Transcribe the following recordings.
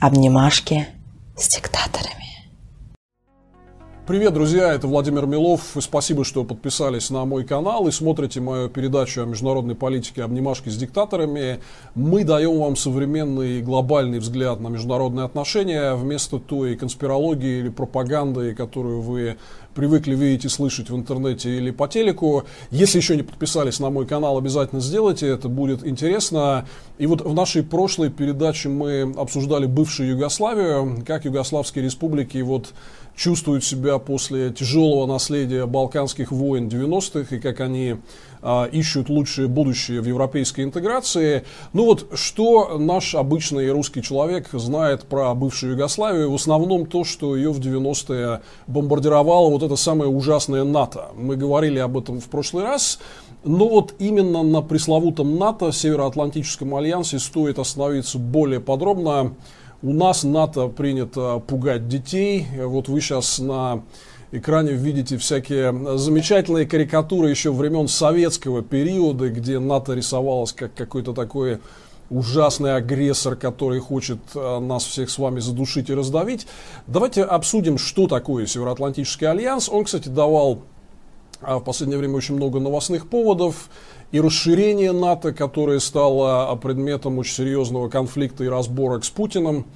Обнимашки с диктаторами. Привет, друзья, это Владимир Милов. Спасибо, что подписались на мой канал и смотрите мою передачу о международной политике «Обнимашки с диктаторами». Мы даем вам современный глобальный взгляд на международные отношения вместо той конспирологии или пропаганды, которую вы привыкли видеть и слышать в интернете или по телеку. Если еще не подписались на мой канал, обязательно сделайте, это будет интересно. И вот в нашей прошлой передаче мы обсуждали бывшую Югославию, как югославские республики вот чувствуют себя после тяжелого наследия Балканских войн 90-х и как они ищут лучшее будущее в европейской интеграции. Ну вот, что наш обычный русский человек знает про бывшую Югославию? В основном то, что ее в 90-е бомбардировало вот это самое ужасное НАТО. Мы говорили об этом в прошлый раз. Но вот именно на пресловутом НАТО, Североатлантическом альянсе, стоит остановиться более подробно. У нас НАТО принято пугать детей. Вот вы сейчас на экране видите всякие замечательные карикатуры еще времен советского периода, где НАТО рисовалось как какой-то такой ужасный агрессор, который хочет э, нас всех с вами задушить и раздавить. Давайте обсудим, что такое Североатлантический альянс. Он, кстати, давал а, в последнее время очень много новостных поводов и расширение НАТО, которое стало предметом очень серьезного конфликта и разборок с Путиным.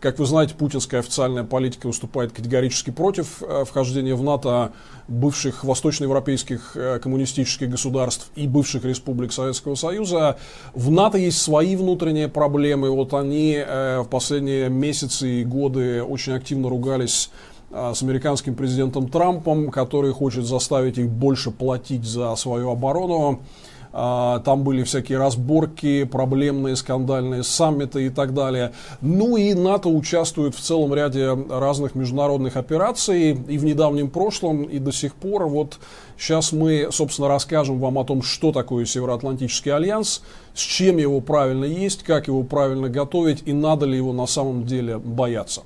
Как вы знаете, путинская официальная политика выступает категорически против э, вхождения в НАТО бывших восточноевропейских э, коммунистических государств и бывших республик Советского Союза. В НАТО есть свои внутренние проблемы. Вот они э, в последние месяцы и годы очень активно ругались с американским президентом Трампом, который хочет заставить их больше платить за свою оборону. А, там были всякие разборки, проблемные, скандальные саммиты и так далее. Ну и НАТО участвует в целом ряде разных международных операций и в недавнем прошлом, и до сих пор. Вот сейчас мы, собственно, расскажем вам о том, что такое Североатлантический альянс, с чем его правильно есть, как его правильно готовить и надо ли его на самом деле бояться.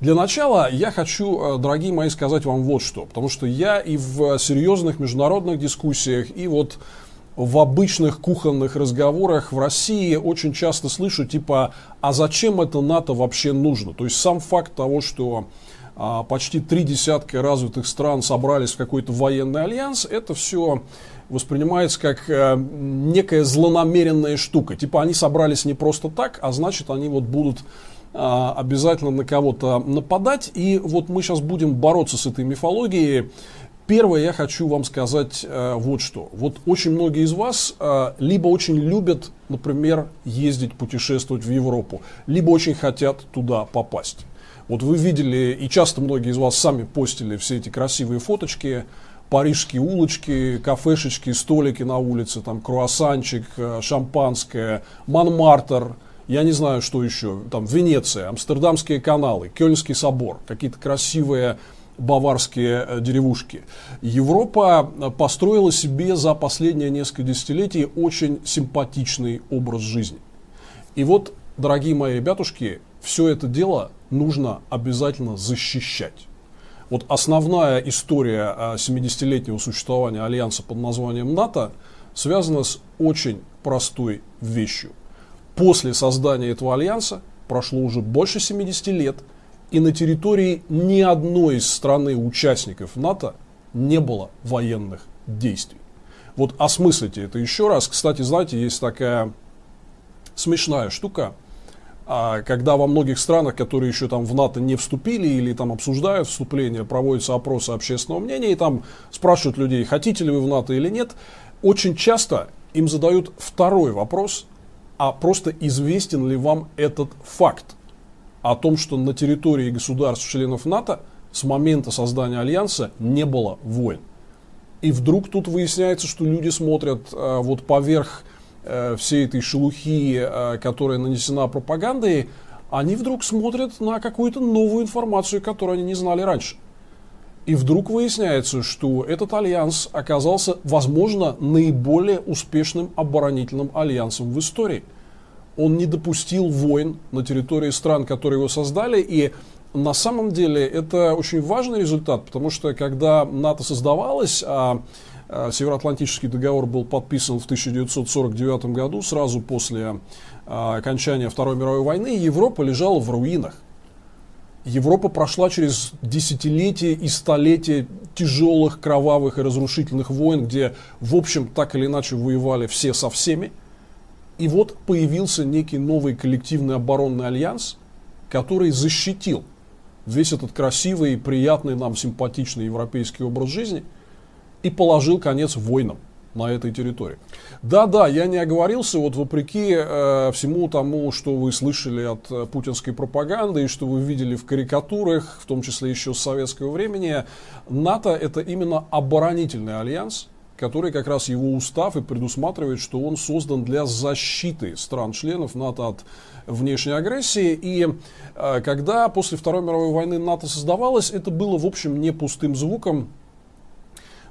Для начала я хочу, э, дорогие мои, сказать вам вот что. Потому что я и в серьезных международных дискуссиях, и вот в обычных кухонных разговорах в России очень часто слышу типа, а зачем это НАТО вообще нужно? То есть сам факт того, что а, почти три десятка развитых стран собрались в какой-то военный альянс, это все воспринимается как э, некая злонамеренная штука. Типа они собрались не просто так, а значит они вот будут обязательно на кого-то нападать. И вот мы сейчас будем бороться с этой мифологией. Первое, я хочу вам сказать э, вот что. Вот очень многие из вас э, либо очень любят, например, ездить, путешествовать в Европу, либо очень хотят туда попасть. Вот вы видели, и часто многие из вас сами постили все эти красивые фоточки, парижские улочки, кафешечки, столики на улице, там круассанчик, э, шампанское, Монмартр – я не знаю, что еще, там Венеция, Амстердамские каналы, Кёльнский собор, какие-то красивые баварские э, деревушки. Европа э, построила себе за последние несколько десятилетий очень симпатичный образ жизни. И вот, дорогие мои ребятушки, все это дело нужно обязательно защищать. Вот основная история 70-летнего существования альянса под названием НАТО связана с очень простой вещью. После создания этого альянса прошло уже больше 70 лет, и на территории ни одной из страны участников НАТО не было военных действий. Вот осмыслите это еще раз. Кстати, знаете, есть такая смешная штука, а, когда во многих странах, которые еще там в НАТО не вступили или там обсуждают вступление, проводятся опросы общественного мнения, и там спрашивают людей, хотите ли вы в НАТО или нет, очень часто им задают второй вопрос, а просто известен ли вам этот факт о том, что на территории государств-членов НАТО с момента создания Альянса не было войн. И вдруг тут выясняется, что люди смотрят э, вот поверх э, всей этой шелухи, э, которая нанесена пропагандой, они вдруг смотрят на какую-то новую информацию, которую они не знали раньше. И вдруг выясняется, что этот альянс оказался, возможно, наиболее успешным оборонительным альянсом в истории. Он не допустил войн на территории стран, которые его создали, и на самом деле это очень важный результат, потому что когда НАТО создавалось, а э, Североатлантический договор был подписан в 1949 году, сразу после э, окончания Второй мировой войны, Европа лежала в руинах. Европа прошла через десятилетия и столетия тяжелых, кровавых и разрушительных войн, где, в общем, так или иначе воевали все со всеми. И вот появился некий новый коллективный оборонный альянс, который защитил весь этот красивый, приятный нам, симпатичный европейский образ жизни и положил конец войнам на этой территории. Да-да, я не оговорился, вот вопреки э, всему тому, что вы слышали от э, путинской пропаганды и что вы видели в карикатурах, в том числе еще с советского времени, НАТО это именно оборонительный альянс, который как раз его устав и предусматривает, что он создан для защиты стран-членов НАТО от внешней агрессии. И э, когда после Второй мировой войны НАТО создавалось, это было, в общем, не пустым звуком,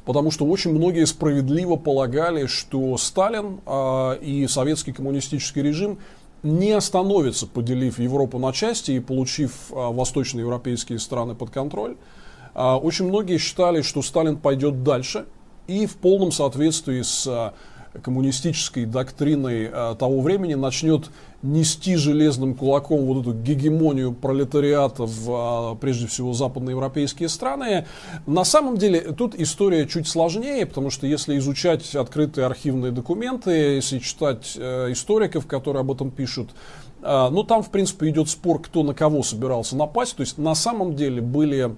потому что очень многие справедливо полагали, что Сталин э, и советский коммунистический режим не остановится, поделив Европу на части и получив э, восточноевропейские страны под контроль. Очень многие считали, что Сталин пойдет дальше и в полном соответствии с коммунистической доктриной э, того времени начнет нести железным кулаком вот эту гегемонию пролетариата в, э, прежде всего, западноевропейские страны. На самом деле тут история чуть сложнее, потому что если изучать открытые архивные документы, если читать э, историков, которые об этом пишут, ну там, в принципе, идет спор, кто на кого собирался напасть. То есть на самом деле были а,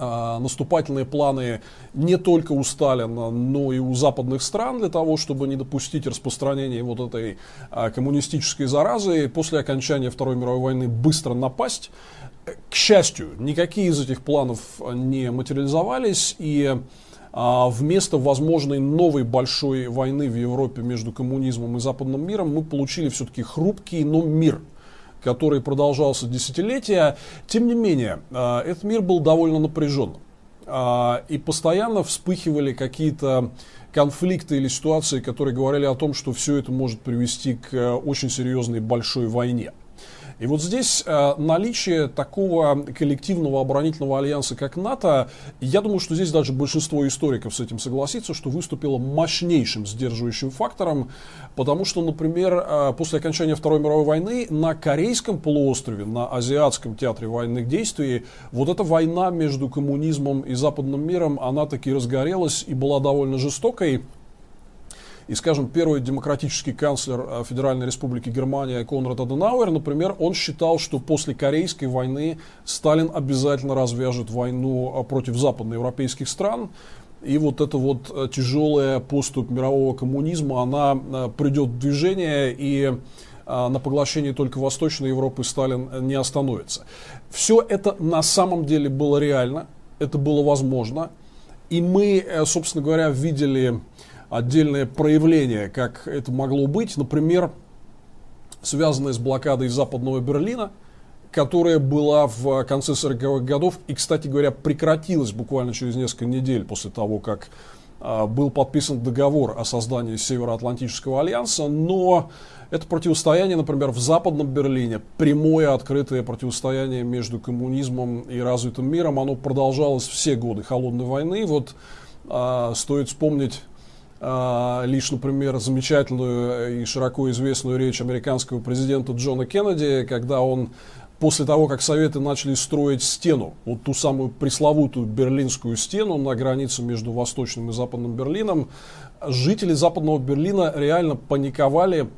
наступательные планы не только у Сталина, но и у западных стран для того, чтобы не допустить распространения вот этой а, коммунистической заразы. После окончания Второй мировой войны быстро напасть. К счастью, никакие из этих планов не материализовались, и а, вместо возможной новой большой войны в Европе между коммунизмом и западным миром мы получили все-таки хрупкий, но мир – который продолжался десятилетия. Тем не менее, а, этот мир был довольно напряженным. А, и постоянно вспыхивали какие-то конфликты или ситуации, которые говорили о том, что все это может привести к э, очень серьезной большой войне. И вот здесь э, наличие такого коллективного оборонительного альянса, как НАТО, я думаю, что здесь даже большинство историков с этим согласится, что выступило мощнейшим сдерживающим фактором, потому что, например, э, после окончания Второй мировой войны на Корейском полуострове, на Азиатском театре военных действий, вот эта война между коммунизмом и западным миром, она таки разгорелась и была довольно жестокой. И, скажем, первый демократический канцлер э, Федеральной Республики Германия Конрад Аденауэр, например, он считал, что после Корейской войны Сталин обязательно развяжет войну э, против западноевропейских стран. И вот эта вот э, тяжелая поступь мирового коммунизма, она придет в движение, и на поглощении только Восточной Европы Сталин не остановится. Все это на самом деле было реально, это было возможно. И мы, собственно говоря, видели отдельное проявление, как это могло быть. Например, связанное с блокадой Западного Берлина, которая была в конце 40-х годов и, кстати говоря, прекратилась буквально через несколько недель после того, как а, был подписан договор о создании Североатлантического альянса, но это противостояние, например, в Западном Берлине, прямое открытое противостояние между коммунизмом и развитым миром, оно продолжалось все годы холодной войны. Вот а, стоит вспомнить лишь, например, замечательную и широко известную речь американского президента Джона Кеннеди, когда он после того, как Советы начали строить стену, вот ту самую пресловутую Берлинскую стену на границе между Восточным и Западным Берлином, жители Западного Берлина реально паниковали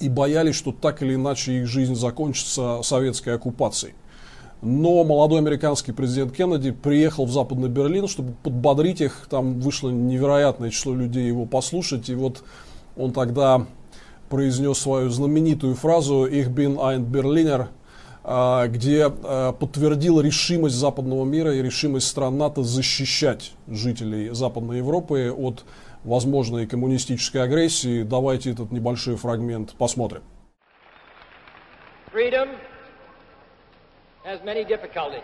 и боялись, что так или иначе их жизнь закончится советской оккупацией. Но молодой американский президент Кеннеди приехал в Западный Берлин, чтобы подбодрить их. Там вышло невероятное число людей его послушать. И вот он тогда произнес свою знаменитую фразу «Ich bin ein Berliner», а, где а, подтвердил решимость западного мира и решимость стран НАТО защищать жителей Западной Европы от возможной коммунистической агрессии. Давайте этот небольшой фрагмент посмотрим. Freedom has many difficulties.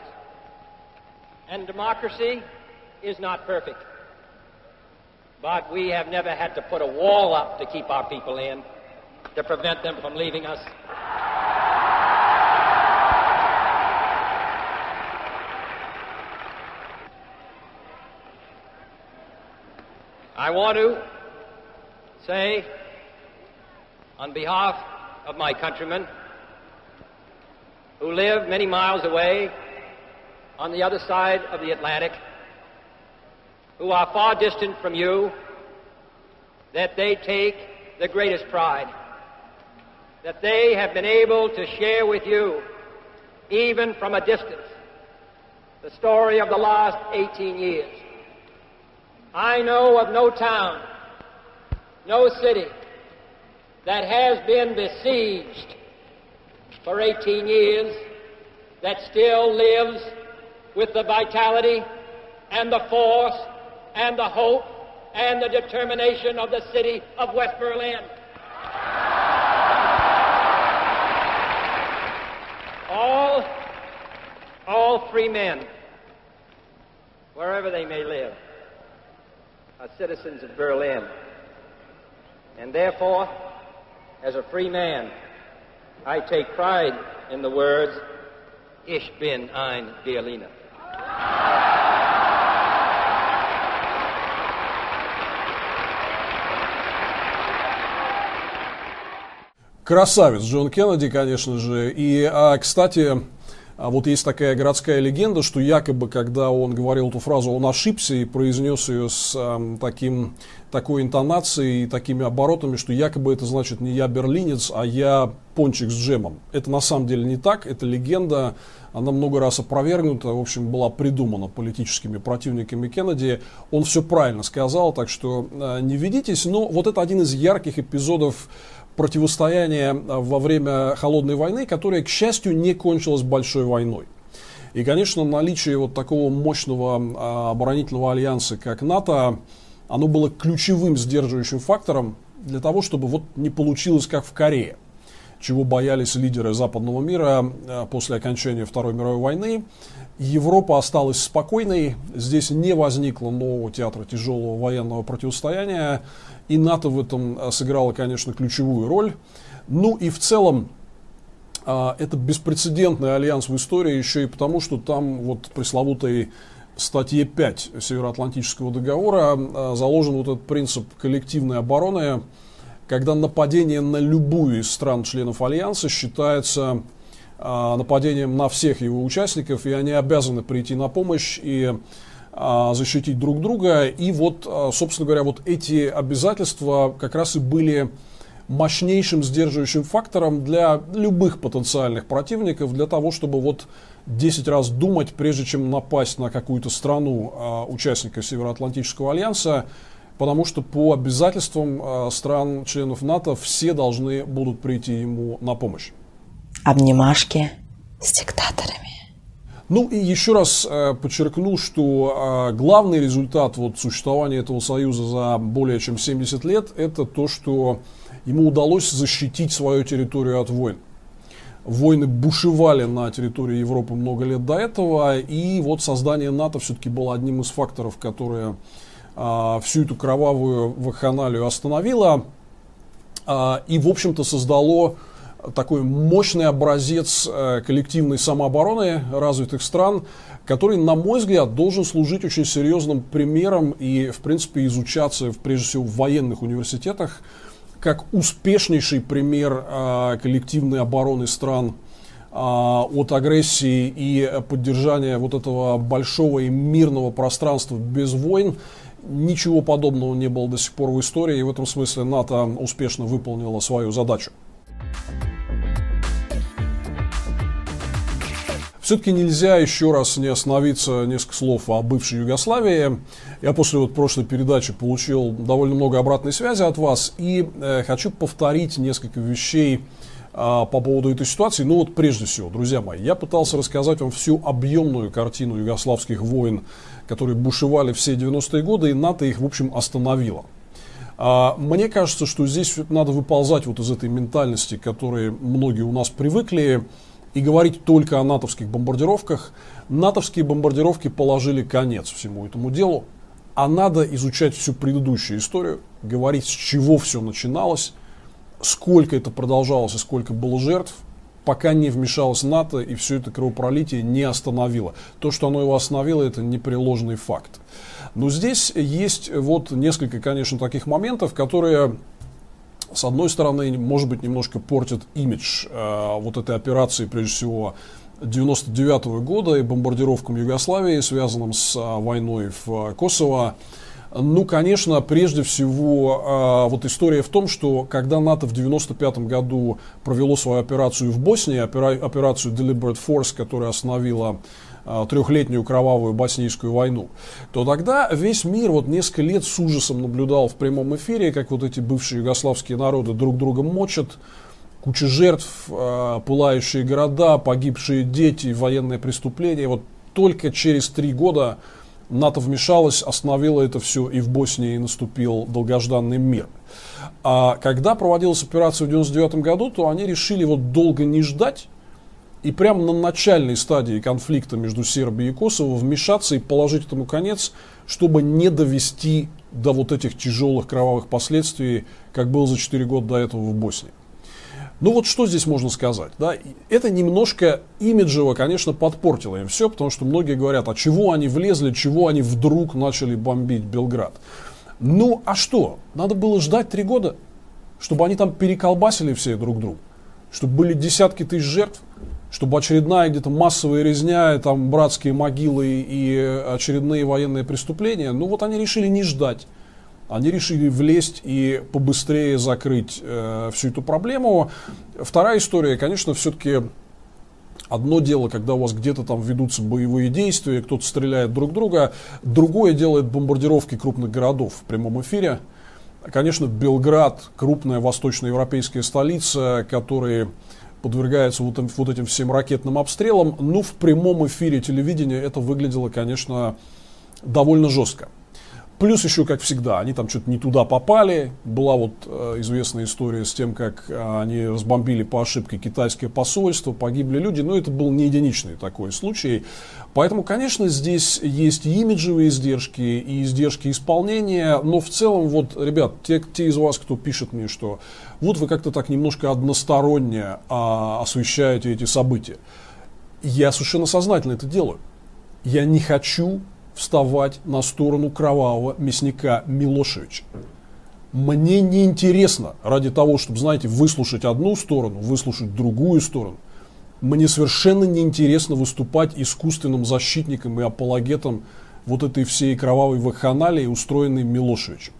And democracy is not perfect. But we have never had to put a wall up to keep our people in, to prevent them from leaving us. I want to say, on behalf of my countrymen who live many miles away on the other side of the Atlantic, who are far distant from you, that they take the greatest pride, that they have been able to share with you, even from a distance, the story of the last 18 years. I know of no town, no city that has been besieged for 18 years that still lives with the vitality and the force and the hope and the determination of the city of West Berlin. All, all free men, wherever they may live, are citizens of Berlin. And therefore, as a free man, I take pride in the words, Ich bin ein Berliner. Красавец Джон Кеннеди, конечно же. И, а, кстати, а вот есть такая городская легенда, что якобы, когда он говорил эту фразу, он ошибся и произнес ее с э, таким, такой интонацией и такими оборотами, что якобы это значит не я берлинец, а я пончик с джемом. Это на самом деле не так, это легенда, она много раз опровергнута, в общем, была придумана политическими противниками Кеннеди. Он все правильно сказал, так что э, не ведитесь. Но вот это один из ярких эпизодов противостояние во время Холодной войны, которое, к счастью, не кончилось большой войной. И, конечно, наличие вот такого мощного а, оборонительного альянса, как НАТО, оно было ключевым сдерживающим фактором для того, чтобы вот не получилось, как в Корее, чего боялись лидеры западного мира а, после окончания Второй мировой войны. Европа осталась спокойной, здесь не возникло нового театра тяжелого военного противостояния, и НАТО в этом а, сыграло, конечно, ключевую роль. Ну и в целом а, это беспрецедентный альянс в истории еще и потому, что там вот пресловутой статье 5 Североатлантического договора а, заложен вот этот принцип коллективной обороны, когда нападение на любую из стран-членов альянса считается нападением на всех его участников, и они обязаны прийти на помощь и защитить друг друга. И вот, а, собственно говоря, вот эти обязательства как раз и были мощнейшим сдерживающим фактором для любых потенциальных противников, для того, чтобы вот 10 раз думать, прежде чем напасть на какую-то страну а, участника Североатлантического альянса, потому что по обязательствам стран, членов НАТО, все должны будут прийти ему на помощь. Обнимашки с диктаторами. Ну и еще раз э, подчеркну, что э, главный результат вот, существования этого союза за более чем 70 лет это то, что ему удалось защитить свою территорию от войн. Войны бушевали на территории Европы много лет до этого, и вот создание НАТО все-таки было одним из факторов, которые э, всю эту кровавую вакханалию остановило э, и, в общем-то, создало такой мощный образец э, коллективной самообороны развитых стран, который, на мой взгляд, должен служить очень серьезным примером и, в принципе, изучаться, прежде всего, в военных университетах, как успешнейший пример э, коллективной обороны стран э, от агрессии и поддержания вот этого большого и мирного пространства без войн. Ничего подобного не было до сих пор в истории, и в этом смысле НАТО успешно выполнило свою задачу. Все-таки нельзя еще раз не остановиться несколько слов о бывшей Югославии. Я после вот прошлой передачи получил довольно много обратной связи от вас и э, хочу повторить несколько вещей э, по поводу этой ситуации. Ну вот прежде всего, друзья мои, я пытался рассказать вам всю объемную картину югославских войн, которые бушевали все 90-е годы, и НАТО их, в общем, остановило. А, мне кажется, что здесь надо выползать вот из этой ментальности, к которой многие у нас привыкли, и говорить только о натовских бомбардировках. Натовские бомбардировки положили конец всему этому делу, а надо изучать всю предыдущую историю, говорить, с чего все начиналось, сколько это продолжалось и сколько было жертв, пока не вмешалась НАТО и все это кровопролитие не остановило. То, что оно его остановило, это непреложный факт. Но здесь есть вот несколько, конечно, таких моментов, которые с одной стороны, может быть, немножко портят имидж э, вот этой операции, прежде всего, 99 -го года и бомбардировкам Югославии, связанным с а, войной в Косово. Ну, конечно, прежде всего, а, вот история в том, что когда НАТО в 95 году провело свою операцию в Боснии, операцию Deliberate Force, которая остановила а, трехлетнюю кровавую боснийскую войну, то тогда весь мир вот несколько лет с ужасом наблюдал в прямом эфире, как вот эти бывшие югославские народы друг друга мочат, куча жертв, э, пылающие города, погибшие дети, военные преступления. Вот только через три года НАТО вмешалось, остановило это все, и в Боснии наступил долгожданный мир. А когда проводилась операция в 1999 году, то они решили вот долго не ждать, и прямо на начальной стадии конфликта между Сербией и Косово вмешаться и положить этому конец, чтобы не довести до вот этих тяжелых кровавых последствий, как было за 4 года до этого в Боснии. Ну вот что здесь можно сказать? Да? Это немножко имиджево, конечно, подпортило им все, потому что многие говорят, а чего они влезли, чего они вдруг начали бомбить Белград. Ну а что? Надо было ждать три года, чтобы они там переколбасили все друг друга, чтобы были десятки тысяч жертв, чтобы очередная где-то массовая резня, там братские могилы и очередные военные преступления. Ну вот они решили не ждать они решили влезть и побыстрее закрыть э, всю эту проблему. Вторая история, конечно, все-таки Одно дело, когда у вас где-то там ведутся боевые действия, кто-то стреляет друг друга. Другое дело, это бомбардировки крупных городов в прямом эфире. Конечно, Белград, крупная восточноевропейская столица, которая подвергается вот, вот этим всем ракетным обстрелам. Ну, в прямом эфире телевидения это выглядело, конечно, довольно жестко. Плюс еще, как всегда, они там что-то не туда попали. Была вот э, известная история с тем, как э, они разбомбили по ошибке китайское посольство, погибли люди. Но это был не единичный такой случай. Поэтому, конечно, здесь есть и имиджевые издержки, и издержки исполнения. Но в целом, вот, ребят, те, те из вас, кто пишет мне, что вот вы как-то так немножко односторонне а, освещаете эти события. Я совершенно сознательно это делаю. Я не хочу вставать на сторону кровавого мясника Милошевича. Мне не интересно ради того, чтобы, знаете, выслушать одну сторону, выслушать другую сторону. Мне совершенно не интересно выступать искусственным защитником и апологетом вот этой всей кровавой вакханалии, устроенной Милошевичем.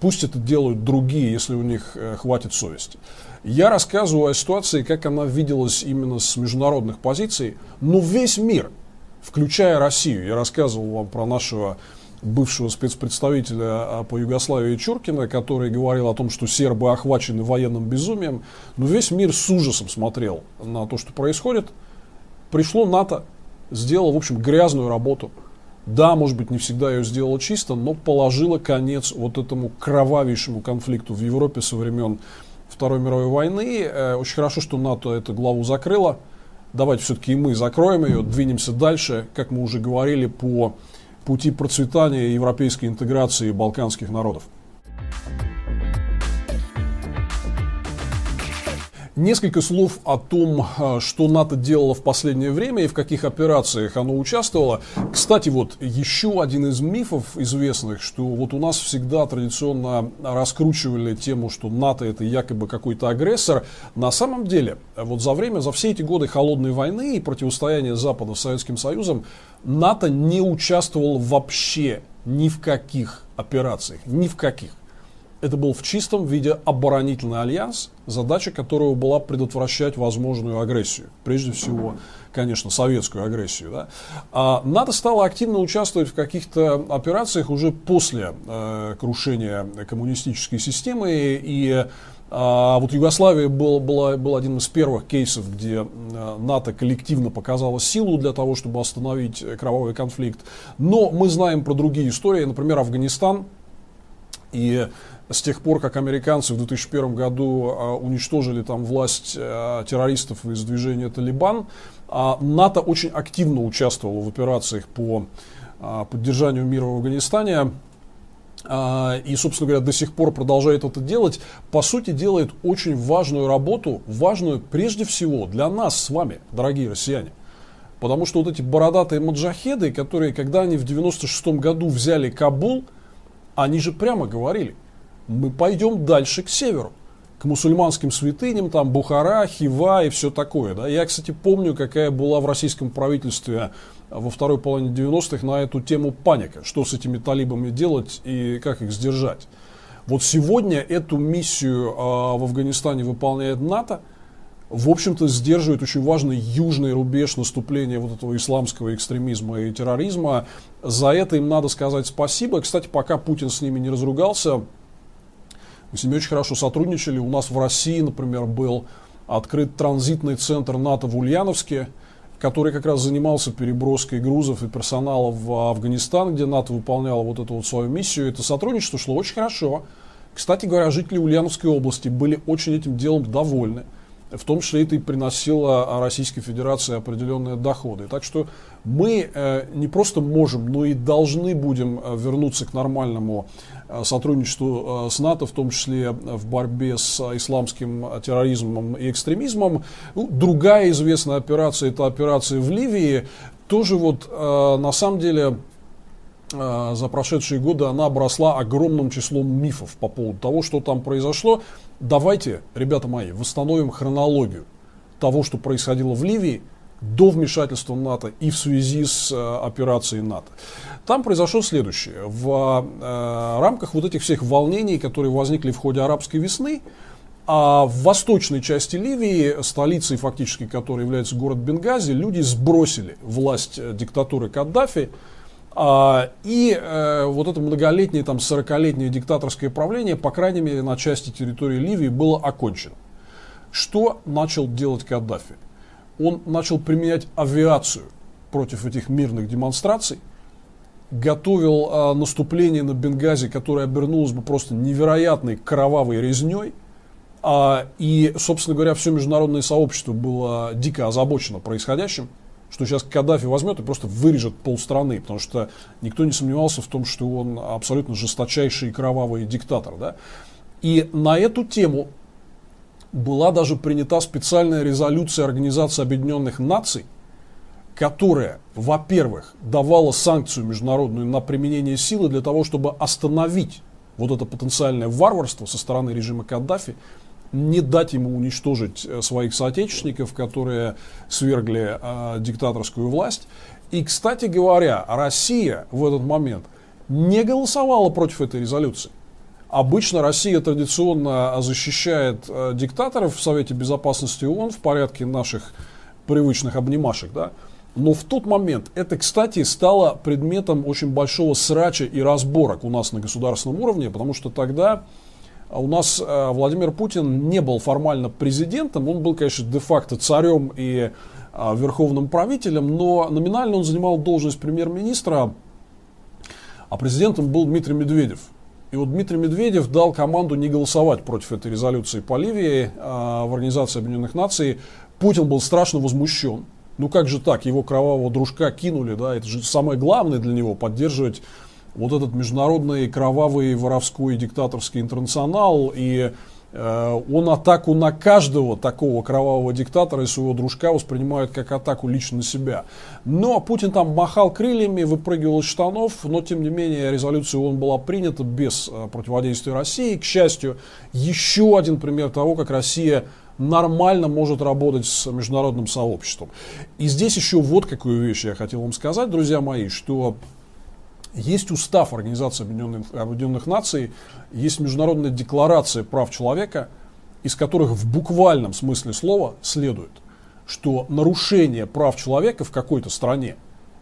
Пусть это делают другие, если у них э, хватит совести. Я рассказываю о ситуации, как она виделась именно с международных позиций, но весь мир – включая Россию. Я рассказывал вам про нашего бывшего спецпредставителя а, по Югославии Чуркина, который говорил о том, что сербы охвачены военным безумием. Но весь мир с ужасом смотрел на то, что происходит. Пришло НАТО, сделало, в общем, грязную работу. Да, может быть, не всегда ее сделало чисто, но положило конец вот этому кровавейшему конфликту в Европе со времен Второй мировой войны. Э, очень хорошо, что НАТО эту главу закрыло давайте все-таки и мы закроем ее, двинемся дальше, как мы уже говорили, по пути процветания европейской интеграции балканских народов. Несколько слов о том, а, что НАТО делало в последнее время и в каких операциях оно участвовало. Кстати, вот еще один из мифов известных, что вот у нас всегда традиционно раскручивали тему, что НАТО это якобы какой-то агрессор. На самом деле, вот за время, за все эти годы холодной войны и противостояния Запада с Советским Союзом, НАТО не участвовал вообще ни в каких операциях, ни в каких. Это был в чистом виде оборонительный альянс, задача которого была предотвращать возможную агрессию. Прежде всего, конечно, советскую агрессию. Да? А НАТО стало активно участвовать в каких-то операциях уже после э, крушения коммунистической системы. И а вот Югославия был, была, был один из первых кейсов, где э, НАТО коллективно показало силу для того, чтобы остановить кровавый конфликт. Но мы знаем про другие истории, например, Афганистан. И с тех пор, как американцы в 2001 году а, уничтожили там власть а, террористов из движения Талибан, а, НАТО очень активно участвовало в операциях по поддержанию мира в Афганистане. и, собственно говоря, до сих пор продолжает это делать, по сути, делает очень важную работу, важную прежде всего для нас с вами, дорогие россияне. Потому что вот эти бородатые маджахеды, которые, когда они в 96 году взяли Кабул, они же прямо говорили, мы пойдем дальше к северу, к мусульманским святыням, там Бухара, Хива и все такое. Да. Я, кстати, помню, какая была в российском правительстве во второй половине 90-х на эту тему паника. Что с этими талибами делать и как их сдержать. Вот сегодня эту миссию э, в Афганистане выполняет НАТО. В общем-то, сдерживает очень важный южный рубеж наступления вот этого исламского экстремизма и терроризма. За это им надо сказать спасибо. Кстати, пока Путин с ними не разругался, мы с ними очень хорошо сотрудничали. У нас в России, например, был открыт транзитный центр НАТО в Ульяновске – который как раз занимался переброской грузов и персонала в Афганистан, где НАТО выполняло вот эту вот свою миссию. Это сотрудничество шло очень хорошо. Кстати говоря, жители Ульяновской области были очень этим делом довольны. В том числе это и приносило Российской Федерации определенные доходы. Так что мы э, не просто можем, но и должны будем э, вернуться к нормальному сотрудничеству с НАТО, в том числе в борьбе с исламским терроризмом и экстремизмом. Ну, другая известная операция, это операция в Ливии, тоже вот на самом деле за прошедшие годы она обросла огромным числом мифов по поводу того, что там произошло. Давайте, ребята мои, восстановим хронологию того, что происходило в Ливии – до вмешательства НАТО и в связи с э, операцией НАТО. Там произошло следующее. В э, рамках вот этих всех волнений, которые возникли в ходе арабской весны, а в восточной части Ливии, столицей фактически которой является город Бенгази, люди сбросили власть э, диктатуры Каддафи, а, и э, вот это многолетнее, там, 40-летнее диктаторское правление, по крайней мере, на части территории Ливии было окончено. Что начал делать Каддафи? Он начал применять авиацию против этих мирных демонстраций, готовил э, наступление на Бенгази, которое обернулось бы просто невероятной кровавой резней. А, и, собственно говоря, все международное сообщество было дико озабочено происходящим, что сейчас Каддафи возьмет и просто вырежет полстраны, потому что никто не сомневался в том, что он абсолютно жесточайший и кровавый диктатор. Да? И на эту тему была даже принята специальная резолюция Организации Объединенных Наций, которая, во-первых, давала санкцию международную на применение силы для того, чтобы остановить вот это потенциальное варварство со стороны режима Каддафи, не дать ему уничтожить э, своих соотечественников, которые свергли э, диктаторскую власть. И, кстати говоря, Россия в этот момент не голосовала против этой резолюции. Обычно Россия традиционно защищает э, диктаторов в Совете Безопасности ООН в порядке наших привычных обнимашек, да. Но в тот момент это, кстати, стало предметом очень большого срача и разборок у нас на государственном уровне, потому что тогда у нас Владимир Путин не был формально президентом, он был, конечно, де-факто царем и верховным правителем, но номинально он занимал должность премьер-министра, а президентом был Дмитрий Медведев. И вот Дмитрий Медведев дал команду не голосовать против этой резолюции по Ливии а, в Организации Объединенных Наций. Путин был страшно возмущен. Ну как же так, его кровавого дружка кинули, да, это же самое главное для него, поддерживать вот этот международный кровавый воровской диктаторский интернационал и он атаку на каждого такого кровавого диктатора и своего дружка воспринимает как атаку лично на себя. Но Путин там махал крыльями, выпрыгивал из штанов, но тем не менее резолюция ООН была принята без э, противодействия России. К счастью, еще один пример того, как Россия нормально может работать с международным сообществом. И здесь еще вот какую вещь я хотел вам сказать, друзья мои, что есть устав Организации Объединенных, Объединенных Наций, есть Международная декларация прав человека, из которых в буквальном смысле слова следует, что нарушение прав человека в какой-то стране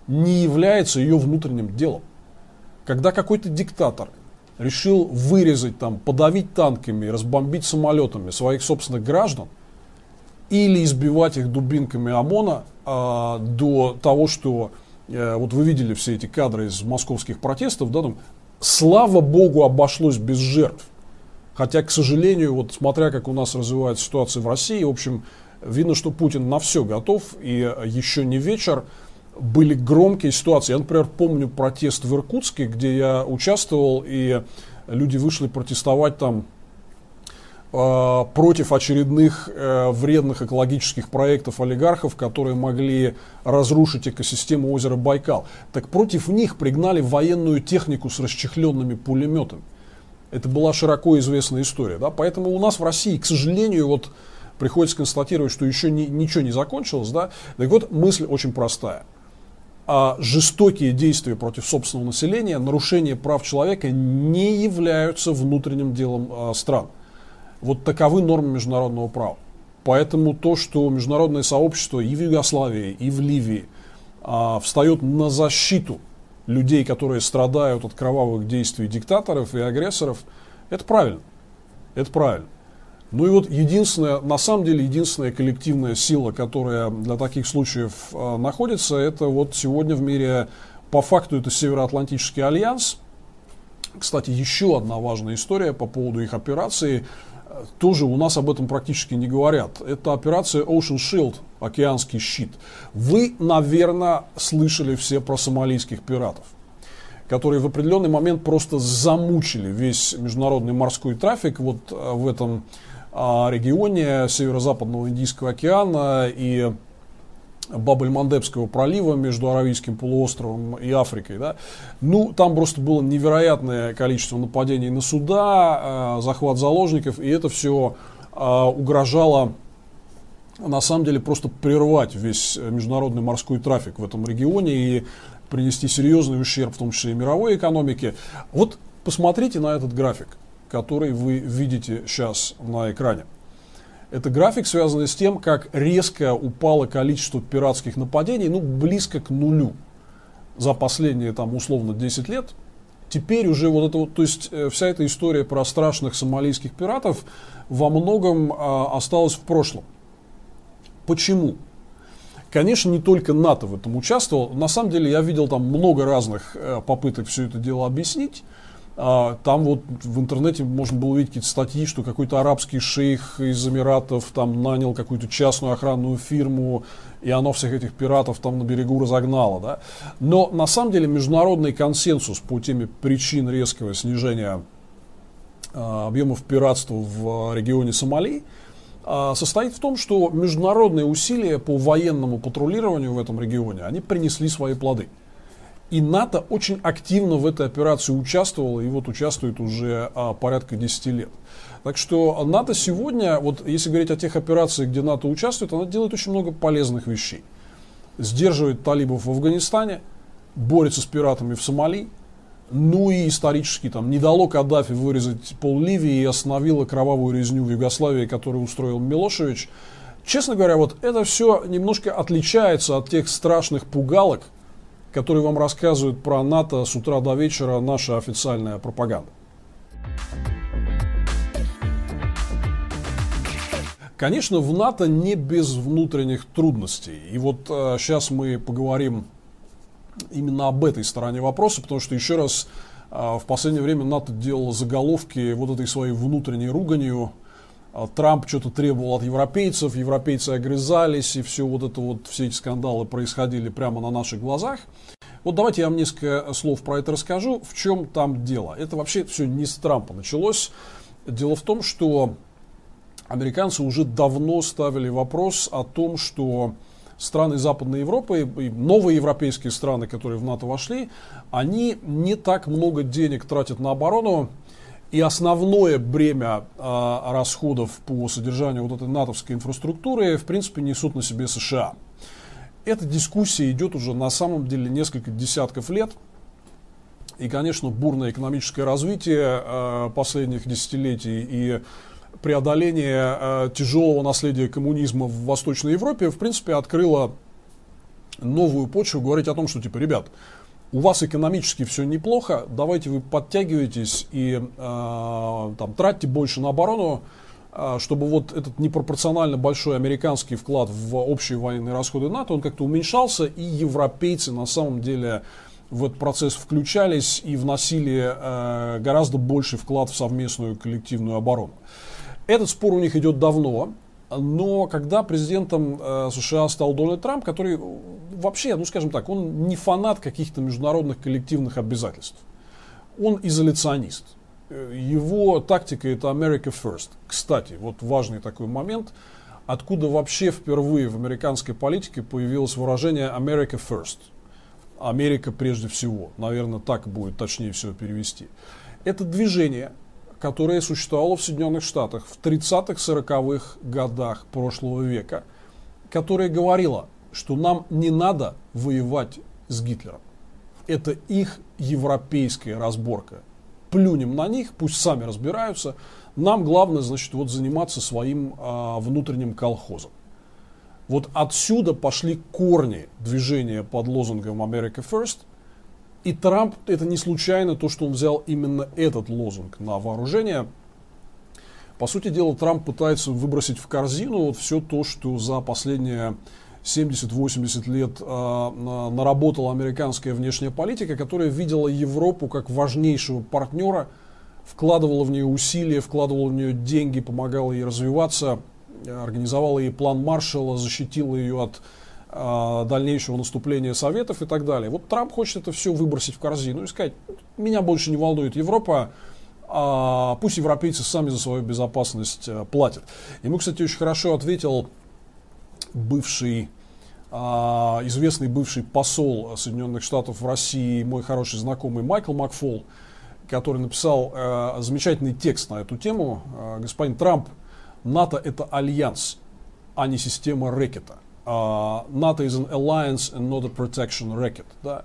не является ее внутренним делом. Когда какой-то диктатор решил вырезать, там, подавить танками, разбомбить самолетами своих собственных граждан, или избивать их дубинками ОМОНа а, до того, что Э, вот вы видели все эти кадры из московских протестов, да, там, слава богу, обошлось без жертв. Хотя, к сожалению, вот смотря как у нас развивается ситуация в России, в общем, видно, что Путин на все готов, и еще не вечер, были громкие ситуации. Я, например, помню протест в Иркутске, где я участвовал, и люди вышли протестовать там э, против очередных э, вредных экологических проектов олигархов, которые могли разрушить экосистему озера Байкал. Так против них пригнали военную технику с расчехленными пулеметами. Это была широко известная история. Да? Поэтому у нас в России, к сожалению, вот приходится констатировать, что еще ни, ничего не закончилось. Да? Так вот, мысль очень простая. А жестокие действия против собственного населения, нарушение прав человека не являются внутренним делом а, стран. Вот таковы нормы международного права. Поэтому то, что международное сообщество и в Югославии, и в Ливии а, встает на защиту людей, которые страдают от кровавых действий диктаторов и агрессоров, это правильно. Это правильно. Ну и вот единственная, на самом деле, единственная коллективная сила, которая для таких случаев э, находится, это вот сегодня в мире по факту это Североатлантический альянс. Кстати, еще одна важная история по поводу их операции. Тоже у нас об этом практически не говорят. Это операция Ocean Shield, океанский щит. Вы, наверное, слышали все про сомалийских пиратов которые в определенный момент просто замучили весь международный морской трафик вот э, в этом регионе северо-западного Индийского океана и Бабель-Мандебского пролива между Аравийским полуостровом и Африкой. Да? Ну, там просто было невероятное количество нападений на суда, э, захват заложников, и это все э, угрожало на самом деле просто прервать весь международный морской трафик в этом регионе и принести серьезный ущерб, в том числе и мировой экономике. Вот посмотрите на этот график который вы видите сейчас на экране. Это график, связанный с тем, как резко упало количество пиратских нападений, ну, близко к нулю за последние, там, условно, 10 лет. Теперь уже вот это вот, то есть э, вся эта история про страшных сомалийских пиратов во многом э, осталась в прошлом. Почему? Конечно, не только НАТО в этом участвовал. На самом деле я видел там много разных э, попыток все это дело объяснить. А, там вот в интернете можно было увидеть какие-то статьи, что какой-то арабский шейх из Эмиратов там нанял какую-то частную охранную фирму, и оно всех этих пиратов там на берегу разогнало. Да? Но на самом деле международный консенсус по теме причин резкого снижения а, объемов пиратства в регионе Сомали а, состоит в том, что международные усилия по военному патрулированию в этом регионе, они принесли свои плоды. И НАТО очень активно в этой операции участвовало, и вот участвует уже а, порядка 10 лет. Так что НАТО сегодня, вот если говорить о тех операциях, где НАТО участвует, она делает очень много полезных вещей. Сдерживает талибов в Афганистане, борется с пиратами в Сомали, ну и исторически там не дало Каддафи вырезать пол Ливии и остановило кровавую резню в Югославии, которую устроил Милошевич. Честно говоря, вот это все немножко отличается от тех страшных пугалок, которые вам рассказывают про НАТО с утра до вечера наша официальная пропаганда. Конечно, в НАТО не без внутренних трудностей. И вот э, сейчас мы поговорим именно об этой стороне вопроса, потому что, еще раз, э, в последнее время НАТО делало заголовки вот этой своей внутренней руганью, Трамп что-то требовал от европейцев, европейцы огрызались, и все вот это вот, все эти скандалы происходили прямо на наших глазах. Вот давайте я вам несколько слов про это расскажу. В чем там дело? Это вообще все не с Трампа началось. Дело в том, что американцы уже давно ставили вопрос о том, что страны Западной Европы и новые европейские страны, которые в НАТО вошли, они не так много денег тратят на оборону, и основное бремя э, расходов по содержанию вот этой натовской инфраструктуры, в принципе, несут на себе США. Эта дискуссия идет уже на самом деле несколько десятков лет. И, конечно, бурное экономическое развитие э, последних десятилетий и преодоление э, тяжелого наследия коммунизма в Восточной Европе, в принципе, открыло новую почву говорить о том, что, типа, ребят, у вас экономически все неплохо, давайте вы подтягиваетесь и э, там, тратьте больше на оборону, э, чтобы вот этот непропорционально большой американский вклад в общие военные расходы НАТО, он как-то уменьшался, и европейцы на самом деле в этот процесс включались и вносили э, гораздо больший вклад в совместную коллективную оборону. Этот спор у них идет давно, Но когда президентом э, США стал Дональд Трамп, который вообще, ну скажем так, он не фанат каких-то международных коллективных обязательств. Он изоляционист. Э, его тактика это America First. Кстати, вот важный такой момент, откуда вообще впервые в американской политике появилось выражение America First. Америка прежде всего. Наверное, так будет точнее всего перевести. Это движение, которое существовало в Соединенных Штатах в 30-х, 40-х годах прошлого века, которое говорило, что нам не надо воевать с Гитлером. Это их европейская разборка. Плюнем на них, пусть сами разбираются. Нам главное, значит, вот заниматься своим а, внутренним колхозом. Вот отсюда пошли корни движения под лозунгом America First – и Трамп, это не случайно то, что он взял именно этот лозунг на вооружение. По сути дела, Трамп пытается выбросить в корзину вот все то, что за последние 70-80 лет э, наработала американская внешняя политика, которая видела Европу как важнейшего партнера, вкладывала в нее усилия, вкладывала в нее деньги, помогала ей развиваться, организовала ей план Маршалла, защитила ее от дальнейшего наступления Советов и так далее. Вот Трамп хочет это все выбросить в корзину и сказать, меня больше не волнует Европа, а пусть европейцы сами за свою безопасность а, платят. Ему, кстати, очень хорошо ответил бывший, а, известный бывший посол Соединенных Штатов в России, мой хороший знакомый Майкл Макфол, который написал а, замечательный текст на эту тему. А, господин Трамп, НАТО это альянс, а не система рэкета. НАТО is an alliance and not a protection racket. Да?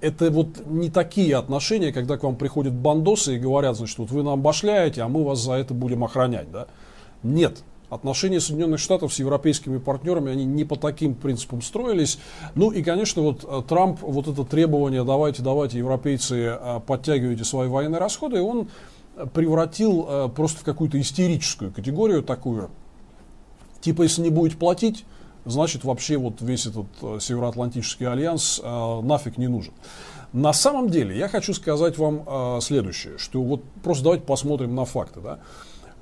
Это вот не такие отношения, когда к вам приходят бандосы и говорят, значит, вот вы нам башляете, а мы вас за это будем охранять. Да? Нет. Отношения Соединенных Штатов с европейскими партнерами, они не по таким принципам строились. Ну и, конечно, вот э, Трамп, вот это требование, давайте, давайте, европейцы, э, подтягивайте свои военные расходы, он превратил э, просто в какую-то истерическую категорию такую. Типа, если не будете платить, значит вообще вот весь этот э, Североатлантический альянс э, нафиг не нужен. На самом деле я хочу сказать вам э, следующее, что вот просто давайте посмотрим на факты. Да?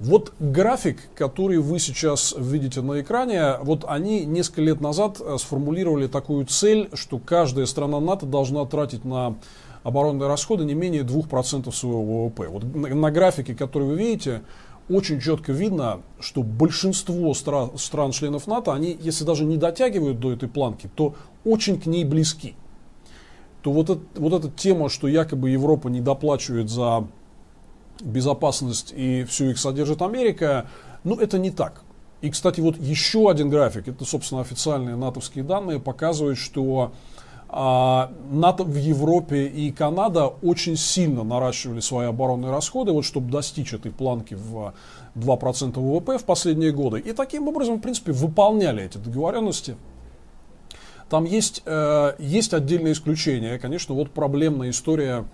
Вот график, который вы сейчас видите на экране, вот они несколько лет назад э, сформулировали такую цель, что каждая страна НАТО должна тратить на оборонные расходы не менее 2% своего ВВП. Вот на, на графике, который вы видите, очень четко видно, что большинство стран, стран-членов НАТО, они, если даже не дотягивают до этой планки, то очень к ней близки. То вот, это, вот эта тема, что якобы Европа не доплачивает за безопасность и все их содержит Америка, ну это не так. И, кстати, вот еще один график, это, собственно, официальные натовские данные, показывают, что НАТО в Европе и Канада очень сильно наращивали свои оборонные расходы, вот, чтобы достичь этой планки в 2% ВВП в последние годы. И таким образом, в принципе, выполняли эти договоренности. Там есть, э, есть отдельные исключения. Конечно, вот проблемная история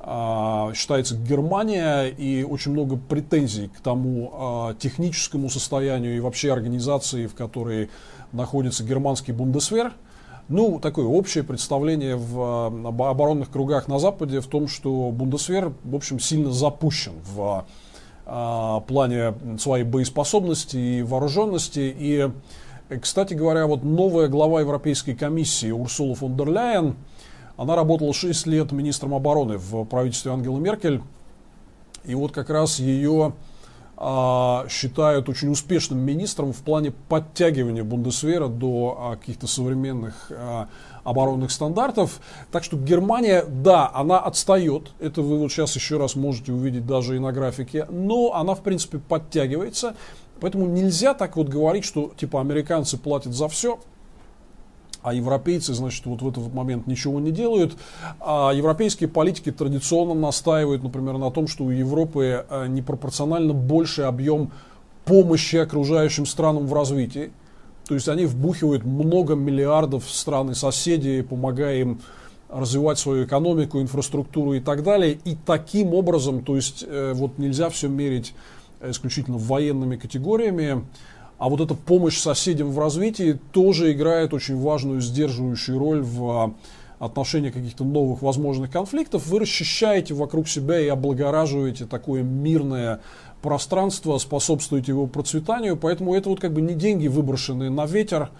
э, считается Германия и очень много претензий к тому э, техническому состоянию и вообще организации, в которой находится германский Бундесвер – ну, такое общее представление в оборонных кругах на Западе в том, что Бундесвер, в общем, сильно запущен в а, плане своей боеспособности и вооруженности. И, кстати говоря, вот новая глава Европейской комиссии Урсула фон дер Ляйен, она работала 6 лет министром обороны в правительстве Ангелы Меркель. И вот как раз ее считают очень успешным министром в плане подтягивания Бундесвера до а, каких-то современных а, оборонных стандартов. Так что Германия, да, она отстает. Это вы вот сейчас еще раз можете увидеть даже и на графике. Но она, в принципе, подтягивается. Поэтому нельзя так вот говорить, что типа американцы платят за все а европейцы, значит, вот в этот момент ничего не делают. А европейские политики традиционно настаивают, например, на том, что у Европы э, непропорционально больший объем помощи окружающим странам в развитии. То есть они вбухивают много миллиардов в страны соседей, помогая им развивать свою экономику, инфраструктуру и так далее. И таким образом, то есть э, вот нельзя все мерить исключительно военными категориями. А вот эта помощь соседям в развитии тоже играет очень важную сдерживающую роль в а, отношении каких-то новых возможных конфликтов. Вы расчищаете вокруг себя и облагораживаете такое мирное пространство, способствует его процветанию, поэтому это вот как бы не деньги, выброшенные на ветер,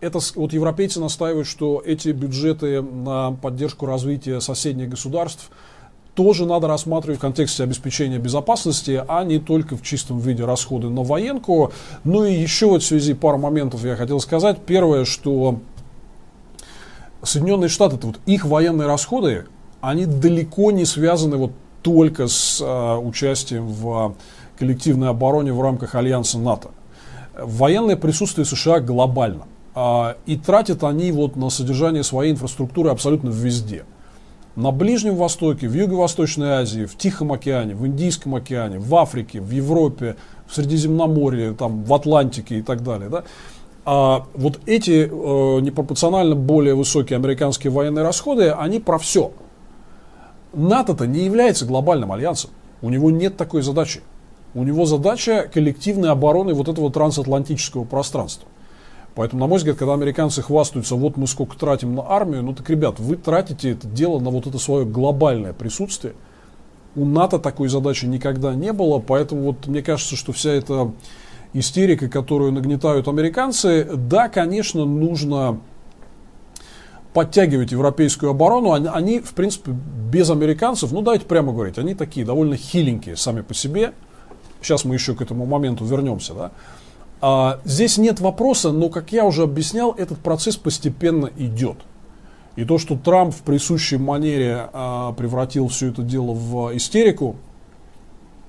это вот европейцы настаивают, что эти бюджеты на поддержку развития соседних государств тоже надо рассматривать в контексте обеспечения безопасности, а не только в чистом виде расходы на военку. Ну и еще вот в связи пару моментов я хотел сказать. Первое, что Соединенные Штаты, вот их военные расходы, они далеко не связаны вот только с э, участием в коллективной обороне в рамках альянса НАТО. Военное присутствие США глобально. Э, и тратят они вот на содержание своей инфраструктуры абсолютно везде. На Ближнем Востоке, в Юго-Восточной Азии, в Тихом океане, в Индийском океане, в Африке, в Европе, в Средиземноморье, там, в Атлантике и так далее. Да? А вот эти э, непропорционально более высокие американские военные расходы, они про все. НАТО-то не является глобальным альянсом. У него нет такой задачи. У него задача коллективной обороны вот этого трансатлантического пространства. Поэтому, на мой взгляд, когда американцы хвастаются, вот мы сколько тратим на армию, ну так, ребят, вы тратите это дело на вот это свое глобальное присутствие. У НАТО такой задачи никогда не было, поэтому вот мне кажется, что вся эта истерика, которую нагнетают американцы, да, конечно, нужно подтягивать европейскую оборону. Они, они, в принципе, без американцев, ну давайте прямо говорить, они такие довольно хиленькие сами по себе. Сейчас мы еще к этому моменту вернемся. Да? А, здесь нет вопроса, но, как я уже объяснял, этот процесс постепенно идет. И то, что Трамп в присущей манере а, превратил все это дело в истерику,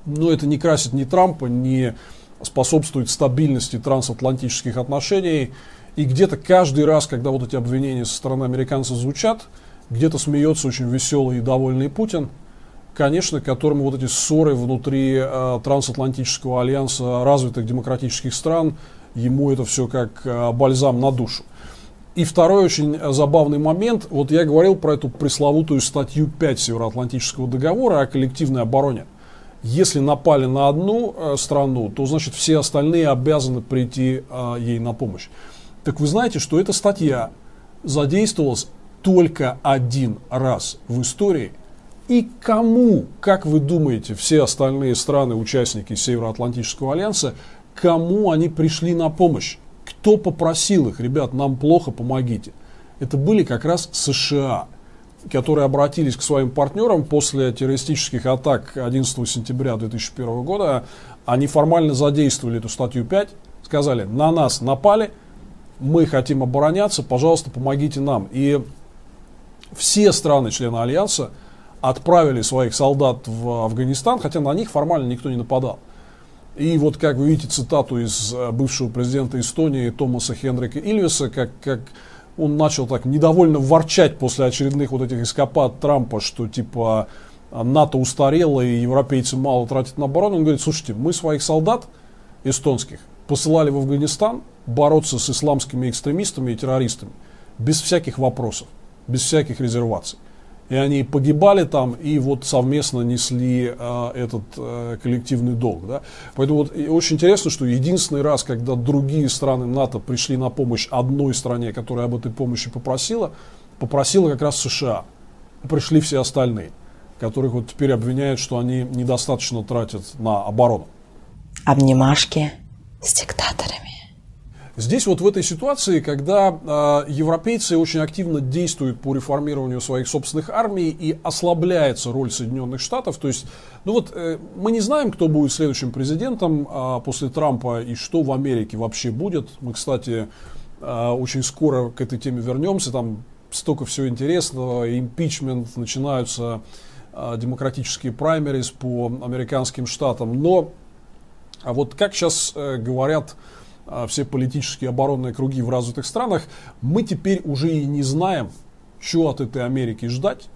ну, это не красит ни Трампа, ни способствует стабильности трансатлантических отношений. И где-то каждый раз, когда вот эти обвинения со стороны американцев звучат, где-то смеется очень веселый и довольный Путин, конечно, которому вот эти ссоры внутри э, трансатлантического альянса развитых демократических стран, ему это все как э, бальзам на душу. И второй очень забавный момент, вот я говорил про эту пресловутую статью 5 Североатлантического договора о коллективной обороне – если напали на одну э, страну, то значит все остальные обязаны прийти э, ей на помощь. Так вы знаете, что эта статья задействовалась только один раз в истории. И кому, как вы думаете, все остальные страны, участники Североатлантического альянса, кому они пришли на помощь? Кто попросил их, ребят, нам плохо, помогите? Это были как раз США которые обратились к своим партнерам после террористических атак 11 сентября 2001 года, они формально задействовали эту статью 5, сказали, на нас напали, мы хотим обороняться, пожалуйста, помогите нам. И все страны члены Альянса отправили своих солдат в Афганистан, хотя на них формально никто не нападал. И вот как вы видите цитату из э, бывшего президента Эстонии Томаса Хендрика Ильвиса, как, как он начал так недовольно ворчать после очередных вот этих эскапад Трампа, что типа НАТО устарело и европейцы мало тратят на оборону. Он говорит, слушайте, мы своих солдат эстонских посылали в Афганистан бороться с исламскими экстремистами и террористами без всяких вопросов, без всяких резерваций. И они погибали там и вот совместно несли э, этот э, коллективный долг. Да? Поэтому вот очень интересно, что единственный раз, когда другие страны НАТО пришли на помощь одной стране, которая об этой помощи попросила, попросила как раз США. Пришли все остальные, которых вот теперь обвиняют, что они недостаточно тратят на оборону. Обнимашки с диктаторами. Здесь вот в этой ситуации, когда э, европейцы очень активно действуют по реформированию своих собственных армий и ослабляется роль Соединенных Штатов, то есть, ну вот э, мы не знаем, кто будет следующим президентом э, после Трампа и что в Америке вообще будет. Мы, кстати, э, очень скоро к этой теме вернемся, там столько всего интересного, импичмент, начинаются э, демократические праймерис по американским штатам, но а вот как сейчас э, говорят все политические оборонные круги в развитых странах, мы теперь уже и не знаем, что от этой Америки ждать,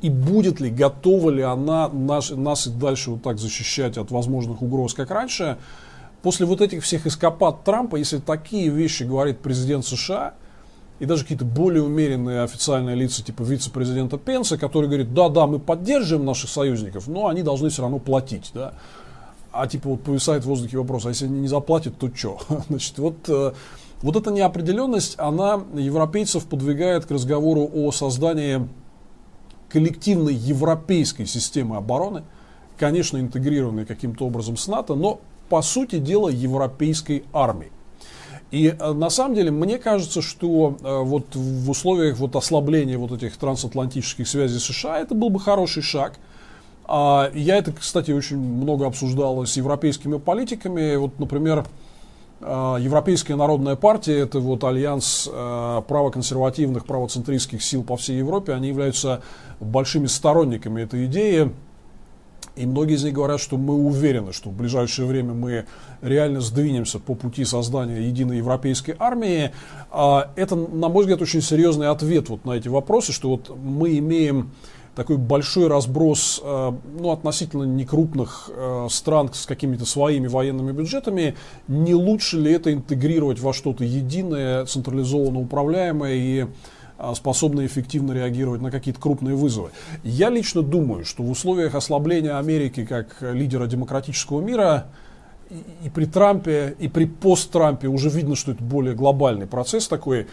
и будет ли, готова ли она наш, нас и дальше вот так защищать от возможных угроз, как раньше. После вот этих всех эскапад Трампа, если такие вещи говорит президент США, и даже какие-то более умеренные официальные лица, типа вице-президента Пенса, который говорит, да-да, мы поддерживаем наших союзников, но они должны все равно платить. Да? А типа вот повисает в воздухе вопрос, а если они не заплатят, то что? Значит, вот, э, вот эта неопределенность, она европейцев подвигает к разговору о создании коллективной европейской системы обороны, конечно, интегрированной каким-то образом с НАТО, но, по сути дела, европейской армией. И э, на самом деле мне кажется, что э, вот в условиях вот ослабления вот этих трансатлантических связей США это был бы хороший шаг. А я это, кстати, очень много обсуждал с европейскими политиками. Вот, например, э, Европейская народная партия, это вот альянс правоконсервативных, правоцентристских сил по всей Европе, они являются большими сторонниками этой идеи. И многие из них говорят, что мы уверены, что в ближайшее время мы реально сдвинемся по пути создания единой европейской армии. А, это, на мой взгляд, очень серьезный ответ вот на эти вопросы, что вот мы имеем такой большой разброс а, ну, относительно некрупных а, стран с какими-то своими военными бюджетами. Не лучше ли это интегрировать во что-то единое, централизованно управляемое и а, способны эффективно реагировать на какие-то крупные вызовы. Я лично думаю, что в условиях ослабления Америки как лидера демократического мира и, при Трампе, и при пост-Трампе уже видно, что это более глобальный процесс такой.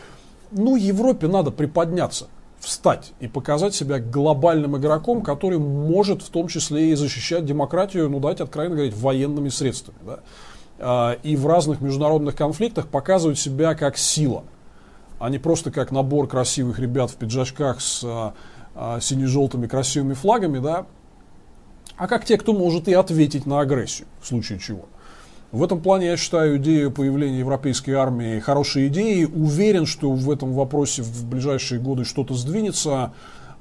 Ну, Европе надо приподняться, встать и показать себя глобальным игроком, который может в том числе и защищать демократию, ну, дать откровенно говорить, военными средствами. Да? А, и в разных международных конфликтах показывать себя как сила – а не просто как набор красивых ребят в пиджачках с а, а, сине-желтыми красивыми флагами, да, а как те, кто может и ответить на агрессию, в случае чего. В этом плане я считаю идею появления европейской армии хорошей идеей. Уверен, что в этом вопросе в ближайшие годы что-то сдвинется.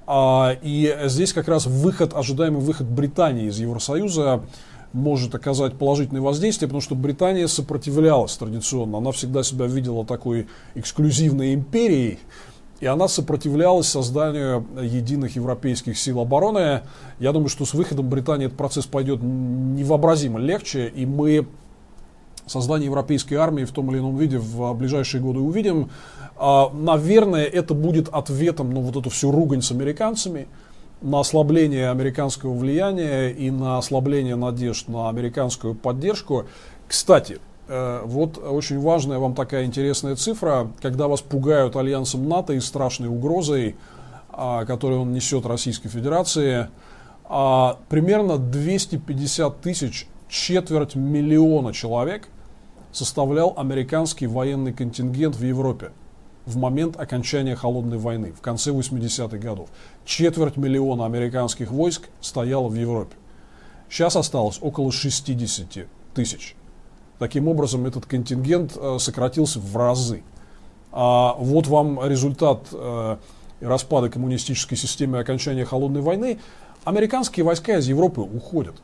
А, и здесь как раз выход, ожидаемый выход Британии из Евросоюза может оказать положительное воздействие, потому что Британия сопротивлялась традиционно. Она всегда себя видела такой эксклюзивной империей, и она сопротивлялась созданию единых европейских сил обороны. Я думаю, что с выходом Британии этот процесс пойдет невообразимо легче, и мы создание европейской армии в том или ином виде в ближайшие годы увидим. А, наверное, это будет ответом на вот эту всю ругань с американцами – на ослабление американского влияния и на ослабление надежд на американскую поддержку. Кстати, э, вот очень важная вам такая интересная цифра, когда вас пугают альянсом НАТО и страшной угрозой, а, которую он несет Российской Федерации, а, примерно 250 тысяч, четверть миллиона человек составлял американский военный контингент в Европе в момент окончания Холодной войны, в конце 80-х годов. Четверть миллиона американских войск стояло в Европе. Сейчас осталось около 60 тысяч. Таким образом, этот контингент э, сократился в разы. А вот вам результат э, распада коммунистической системы и окончания Холодной войны. Американские войска из Европы уходят.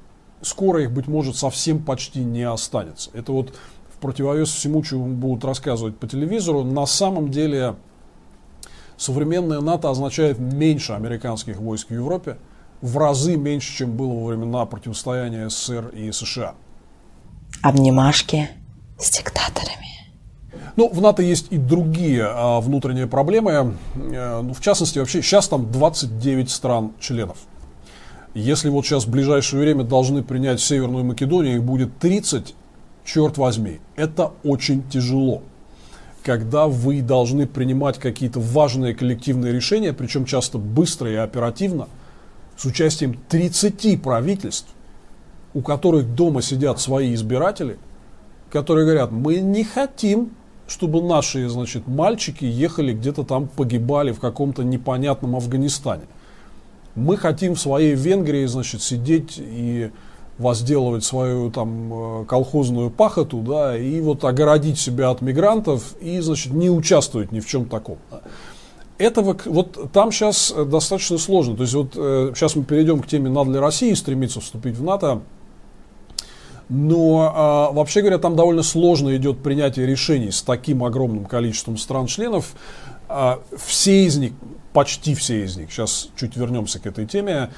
Скоро их, быть может, совсем почти не останется. Это вот в противовес всему, чему будут рассказывать по телевизору, на самом деле современная НАТО означает меньше американских войск в Европе, в разы меньше, чем было во времена противостояния СССР и США. Обнимашки с диктаторами. Ну, в НАТО есть и другие а, внутренние проблемы. А, ну, в частности, вообще сейчас там 29 стран-членов. Если вот сейчас в ближайшее время должны принять Северную Македонию, их будет 30, черт возьми, это очень тяжело. Когда вы должны принимать какие-то важные коллективные решения, причем часто быстро и оперативно, с участием 30 правительств, у которых дома сидят свои избиратели, которые говорят, мы не хотим, чтобы наши, значит, мальчики ехали где-то там, погибали в каком-то непонятном Афганистане. Мы хотим в своей Венгрии, значит, сидеть и возделывать свою там э, колхозную пахоту, да, и вот огородить себя от мигрантов и, значит, не участвовать ни в чем таком. Этого, вот там сейчас э, достаточно сложно. То есть вот сейчас э, мы перейдем к теме, надо ли России стремиться вступить в НАТО. Но а, вообще говоря, там довольно сложно идет принятие решений с таким огромным количеством стран-членов. А, все из них, почти все из них, сейчас чуть вернемся к этой теме,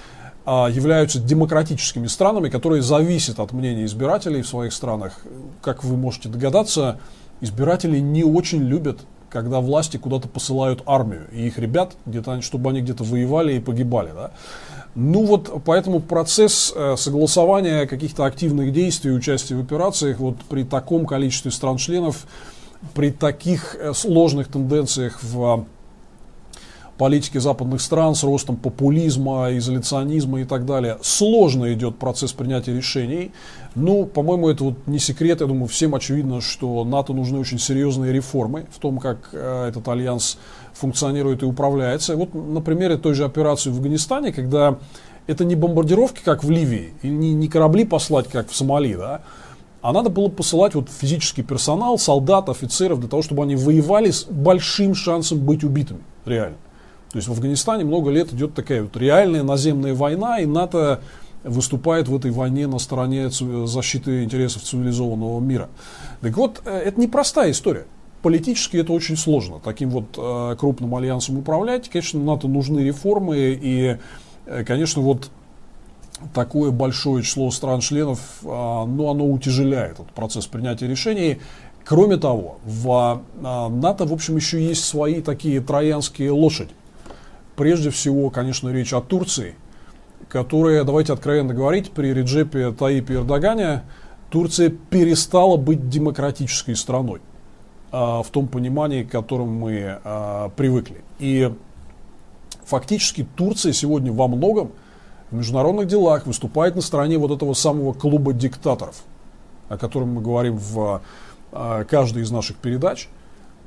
а, являются демократическими странами, которые зависят от мнения избирателей в своих странах. Как вы можете догадаться, избиратели не очень любят, когда власти куда-то посылают армию, и их ребят, где-то, чтобы они где-то воевали и погибали. Да? Ну вот, поэтому процесс э, согласования каких-то активных действий, участия в операциях вот при таком количестве стран-членов, при таких э, сложных тенденциях в политики западных стран с ростом популизма, изоляционизма и так далее. Сложно идет процесс принятия решений. Ну, по-моему, это вот не секрет. Я думаю, всем очевидно, что НАТО нужны очень серьезные реформы в том, как э, этот альянс функционирует и управляется. Вот на примере той же операции в Афганистане, когда это не бомбардировки, как в Ливии, и не корабли послать, как в Сомали, да, а надо было посылать вот физический персонал, солдат, офицеров, для того, чтобы они воевали с большим шансом быть убитыми, реально. То есть в Афганистане много лет идет такая вот реальная наземная война, и НАТО выступает в этой войне на стороне защиты интересов цивилизованного мира. Так вот, э, это непростая история. Политически это очень сложно. Таким вот э, крупным альянсом управлять, конечно, НАТО нужны реформы, и, э, конечно, вот такое большое число стран-членов, ну, оно утяжеляет этот процесс принятия решений. Кроме того, в НАТО, в общем, еще есть свои такие троянские лошади. Прежде всего, конечно, речь о Турции, которая, давайте откровенно говорить, при Реджепе Таипе Эрдогане Турция перестала быть демократической страной а, в том понимании, к которому мы а, привыкли. И фактически Турция сегодня во многом в международных делах выступает на стороне вот этого самого клуба диктаторов, о котором мы говорим в а, каждой из наших передач –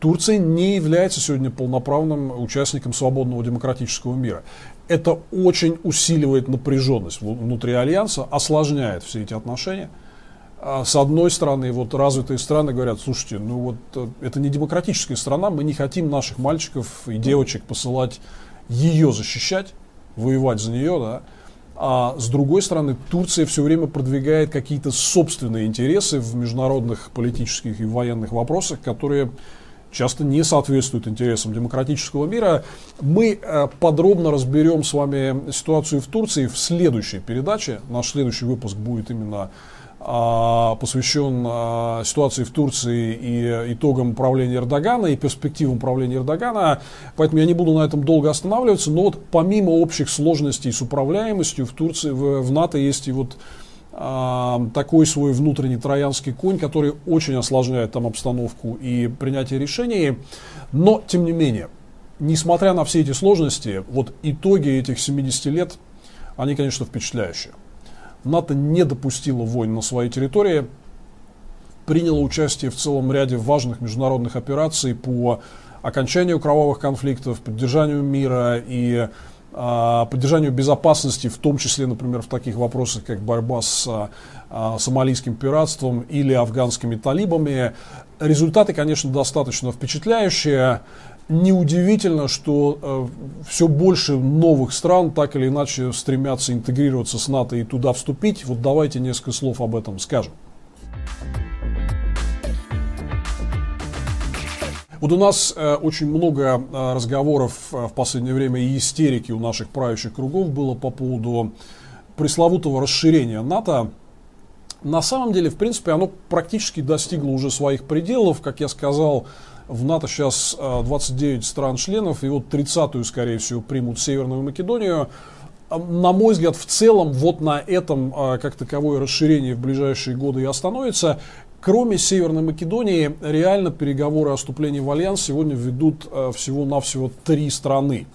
Турция не является сегодня полноправным участником свободного демократического мира. Это очень усиливает напряженность внутри альянса, осложняет все эти отношения. А с одной стороны, вот развитые страны говорят, слушайте, ну вот э, это не демократическая страна, мы не хотим наших мальчиков и девочек посылать ее защищать, воевать за нее, да. А с другой стороны, Турция все время продвигает какие-то собственные интересы в международных политических и военных вопросах, которые часто не соответствует интересам демократического мира. Мы э, подробно разберем с вами ситуацию в Турции в следующей передаче. Наш следующий выпуск будет именно посвящен а, ситуации в Турции и итогам правления Эрдогана и перспективам правления Эрдогана. Поэтому я не буду на этом долго останавливаться. Но вот помимо общих сложностей с управляемостью в Турции, в, в НАТО есть и вот такой свой внутренний троянский конь, который очень осложняет там обстановку и принятие решений. Но, тем не менее, несмотря на все эти сложности, вот итоги этих 70 лет, они, конечно, впечатляющие. НАТО не допустило войн на своей территории, приняло участие в целом ряде важных международных операций по окончанию кровавых конфликтов, поддержанию мира и а, поддержанию безопасности, в том числе, например, в таких вопросах, как борьба с а, сомалийским пиратством или афганскими талибами. Результаты, конечно, достаточно впечатляющие. Неудивительно, что э, все больше новых стран так или иначе стремятся интегрироваться с НАТО и туда вступить. Вот давайте несколько слов об этом скажем. Вот у нас э, очень много э, разговоров э, в последнее время и истерики у наших правящих кругов было по поводу пресловутого расширения НАТО. На самом деле, в принципе, оно практически достигло уже своих пределов. Как я сказал, в НАТО сейчас 29 стран-членов, и вот 30-ю, скорее всего, примут Северную Македонию. На мой взгляд, в целом, вот на этом как таковое расширение в ближайшие годы и остановится. Кроме Северной Македонии, реально переговоры о вступлении в Альянс сегодня ведут э, всего-навсего три страны.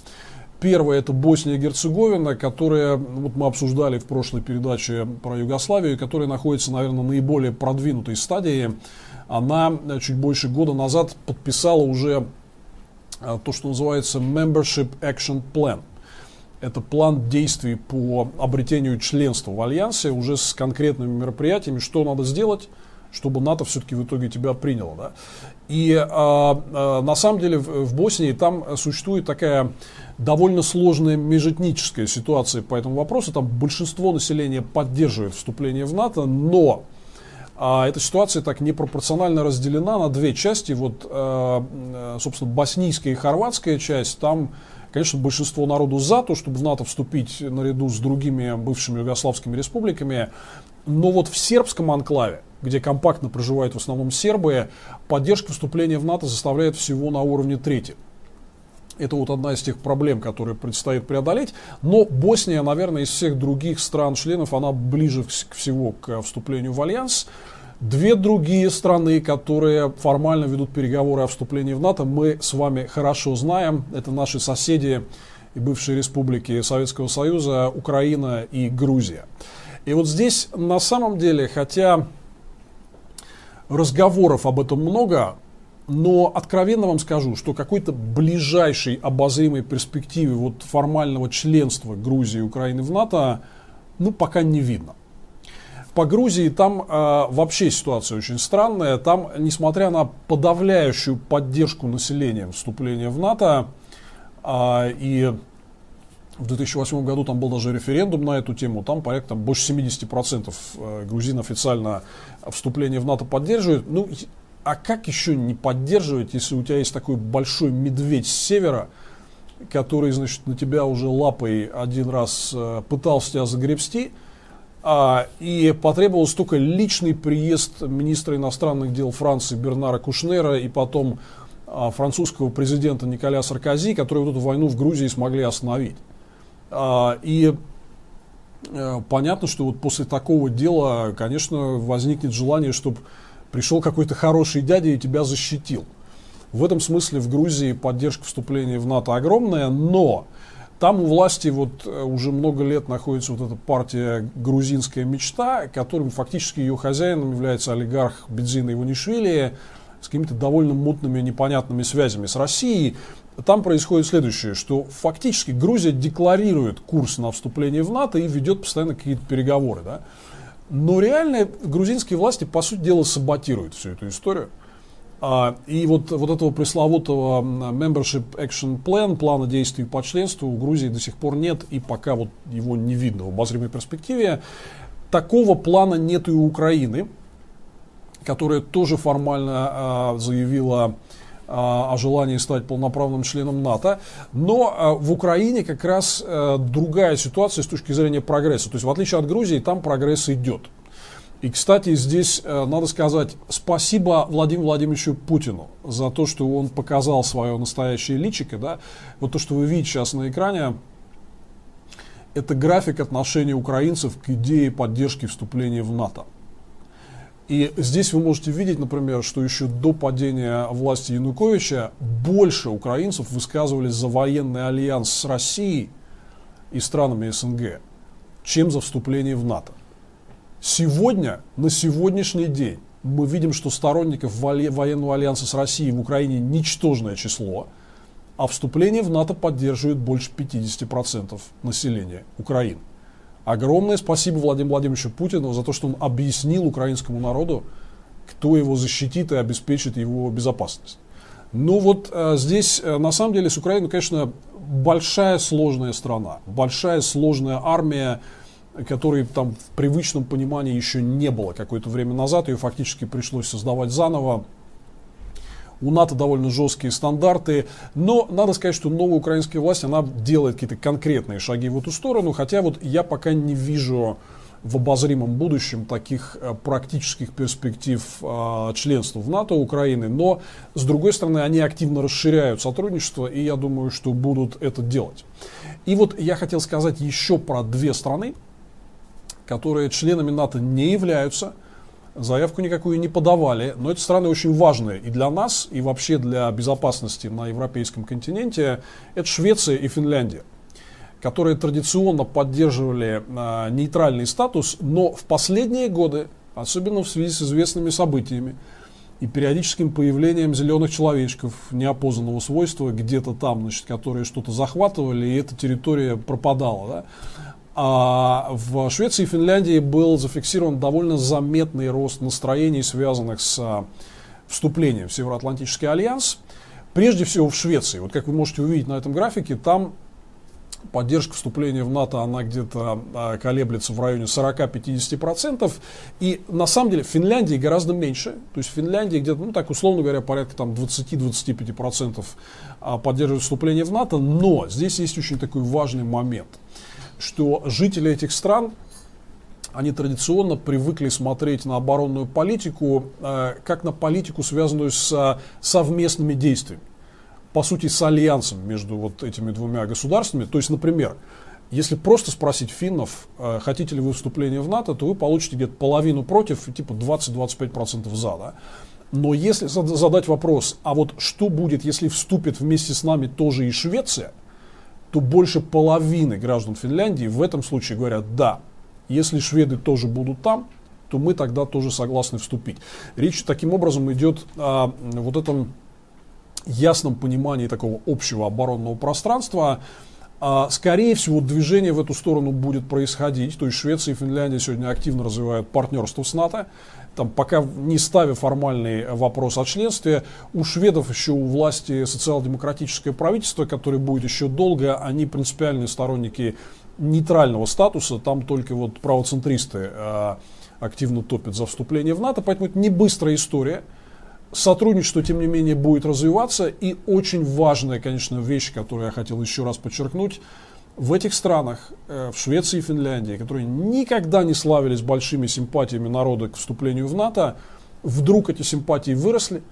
Первая это Босния и Герцеговина, которая, вот мы обсуждали в прошлой передаче про Югославию, которая находится, наверное, на наиболее продвинутой стадии. Она э, чуть больше года назад подписала уже э, то, что называется Membership Action Plan. Это план действий по обретению членства в Альянсе уже с конкретными мероприятиями, что надо сделать, чтобы НАТО все-таки в итоге тебя приняло. Да? И а, а, на самом деле в, в Боснии там существует такая довольно сложная межэтническая ситуация по этому вопросу. Там большинство населения поддерживает вступление в НАТО, но а эта ситуация так непропорционально разделена на две части. Вот, а, собственно, боснийская и хорватская часть, там, конечно, большинство народу за то, чтобы в НАТО вступить наряду с другими бывшими югославскими республиками. Но вот в сербском анклаве, где компактно проживают в основном сербы, поддержка вступления в НАТО заставляет всего на уровне трети. Это вот одна из тех проблем, которые предстоит преодолеть. Но Босния, наверное, из всех других стран-членов, она ближе всего к вступлению в Альянс. Две другие страны, которые формально ведут переговоры о вступлении в НАТО, мы с вами хорошо знаем. Это наши соседи и бывшие республики Советского Союза, Украина и Грузия. И вот здесь на самом деле, хотя разговоров об этом много, но откровенно вам скажу, что какой-то ближайшей обозримой перспективы вот формального членства Грузии и Украины в НАТО, ну, пока не видно. По Грузии там э, вообще ситуация очень странная. Там, несмотря на подавляющую поддержку населения вступления в НАТО, э, и в 2008 году там был даже референдум на эту тему, там порядка там, больше 70% э, грузин официально вступление в НАТО поддерживают. Ну, а как еще не поддерживать, если у тебя есть такой большой медведь с севера, который, значит, на тебя уже лапой один раз э, пытался тебя загребсти, а, и потребовался только личный приезд министра иностранных дел Франции Бернара Кушнера и потом а, французского президента Николя Саркози, которые вот эту войну в Грузии смогли остановить. А, и а, понятно, что вот после такого дела, конечно, возникнет желание, чтобы пришел какой-то хороший дядя и тебя защитил. В этом смысле в Грузии поддержка вступления в НАТО огромная, но там у власти вот э, уже много лет находится вот эта партия «Грузинская мечта», которым фактически ее хозяином является олигарх Бензина Иванишвили с какими-то довольно мутными, непонятными связями с Россией. Там происходит следующее, что фактически Грузия декларирует курс на вступление в НАТО и ведет постоянно какие-то переговоры. Да? Но реально грузинские власти, по сути дела, саботируют всю эту историю. А, и вот, вот этого пресловутого Membership Action Plan, плана действий по членству у Грузии до сих пор нет, и пока вот его не видно в обозримой перспективе. Такого плана нет и у Украины, которая тоже формально а, заявила о желании стать полноправным членом НАТО. Но а, в Украине как раз а, другая ситуация с точки зрения прогресса. То есть в отличие от Грузии, там прогресс идет. И, кстати, здесь надо сказать спасибо Владимиру Владимировичу Путину за то, что он показал свое настоящее личико. Да? Вот то, что вы видите сейчас на экране, это график отношения украинцев к идее поддержки вступления в НАТО. И здесь вы можете видеть, например, что еще до падения власти Януковича больше украинцев высказывались за военный альянс с Россией и странами СНГ, чем за вступление в НАТО. Сегодня, на сегодняшний день, мы видим, что сторонников военного альянса с Россией в Украине ничтожное число, а вступление в НАТО поддерживает больше 50% населения Украины. Огромное спасибо Владимиру Владимировичу Путину за то, что он объяснил украинскому народу, кто его защитит и обеспечит его безопасность. Ну вот э, здесь, э, на самом деле, с Украиной, конечно, большая сложная страна, большая сложная армия, которой там в привычном понимании еще не было какое-то время назад, ее фактически пришлось создавать заново. У НАТО довольно жесткие стандарты, но надо сказать, что новая украинская власть, она делает какие-то конкретные шаги в эту сторону, хотя вот я пока не вижу в обозримом будущем таких э, практических перспектив э, членства в НАТО Украины, но с другой стороны они активно расширяют сотрудничество, и я думаю, что будут это делать. И вот я хотел сказать еще про две страны, которые членами НАТО не являются – заявку никакую не подавали, но эти страны очень важные и для нас, и вообще для безопасности на европейском континенте. Это Швеция и Финляндия которые традиционно поддерживали э, нейтральный статус, но в последние годы, особенно в связи с известными событиями и периодическим появлением зеленых человечков неопознанного свойства где-то там, значит, которые что-то захватывали, и эта территория пропадала, да, а в Швеции и Финляндии был зафиксирован довольно заметный рост настроений, связанных с а, вступлением в Североатлантический альянс. Прежде всего в Швеции. Вот как вы можете увидеть на этом графике, там поддержка вступления в НАТО, она где-то а, колеблется в районе 40-50%. И на самом деле в Финляндии гораздо меньше. То есть в Финляндии где-то, ну так условно говоря, порядка там 20-25% а, поддерживают вступление в НАТО. Но здесь есть очень такой важный момент – что жители этих стран, они традиционно привыкли смотреть на оборонную политику э, как на политику, связанную с э, совместными действиями. По сути, с альянсом между вот этими двумя государствами. То есть, например, Если просто спросить финнов, э, хотите ли вы вступление в НАТО, то вы получите где-то половину против, типа 20-25% за. Да? Но если задать вопрос, а вот что будет, если вступит вместе с нами тоже и Швеция, то больше половины граждан Финляндии в этом случае говорят «да». Если шведы тоже будут там, то мы тогда тоже согласны вступить. Речь таким образом идет о вот этом ясном понимании такого общего оборонного пространства, а, скорее всего, движение в эту сторону будет происходить. То есть Швеция и Финляндия сегодня активно развивают партнерство с НАТО. Там, пока не ставя формальный вопрос о членстве, у шведов еще у власти социал-демократическое правительство, которое будет еще долго, они принципиальные сторонники нейтрального статуса, там только вот правоцентристы э, активно топят за вступление в НАТО, поэтому это не быстрая история сотрудничество, тем не менее, будет развиваться. И очень важная, конечно, вещь, которую я хотел еще раз подчеркнуть, в этих странах, э, в Швеции и Финляндии, которые никогда не славились большими симпатиями народа к вступлению в НАТО, вдруг эти симпатии выросли,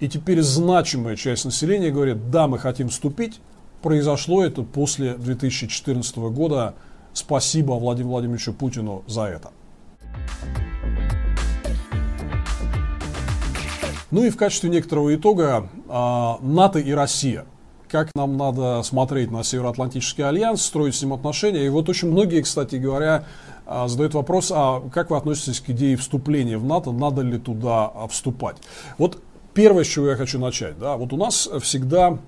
и теперь значимая часть населения говорит, да, мы хотим вступить. Произошло это после 2014 года. Спасибо Владимиру Владимировичу Путину за это. Ну и в качестве некоторого итога а, НАТО и Россия. Как нам надо смотреть на Североатлантический альянс, строить с ним отношения. И вот очень многие, кстати говоря, а, задают вопрос, а как вы относитесь к идее вступления в НАТО, надо ли туда а, вступать. Вот первое, с чего я хочу начать. Да, вот у нас всегда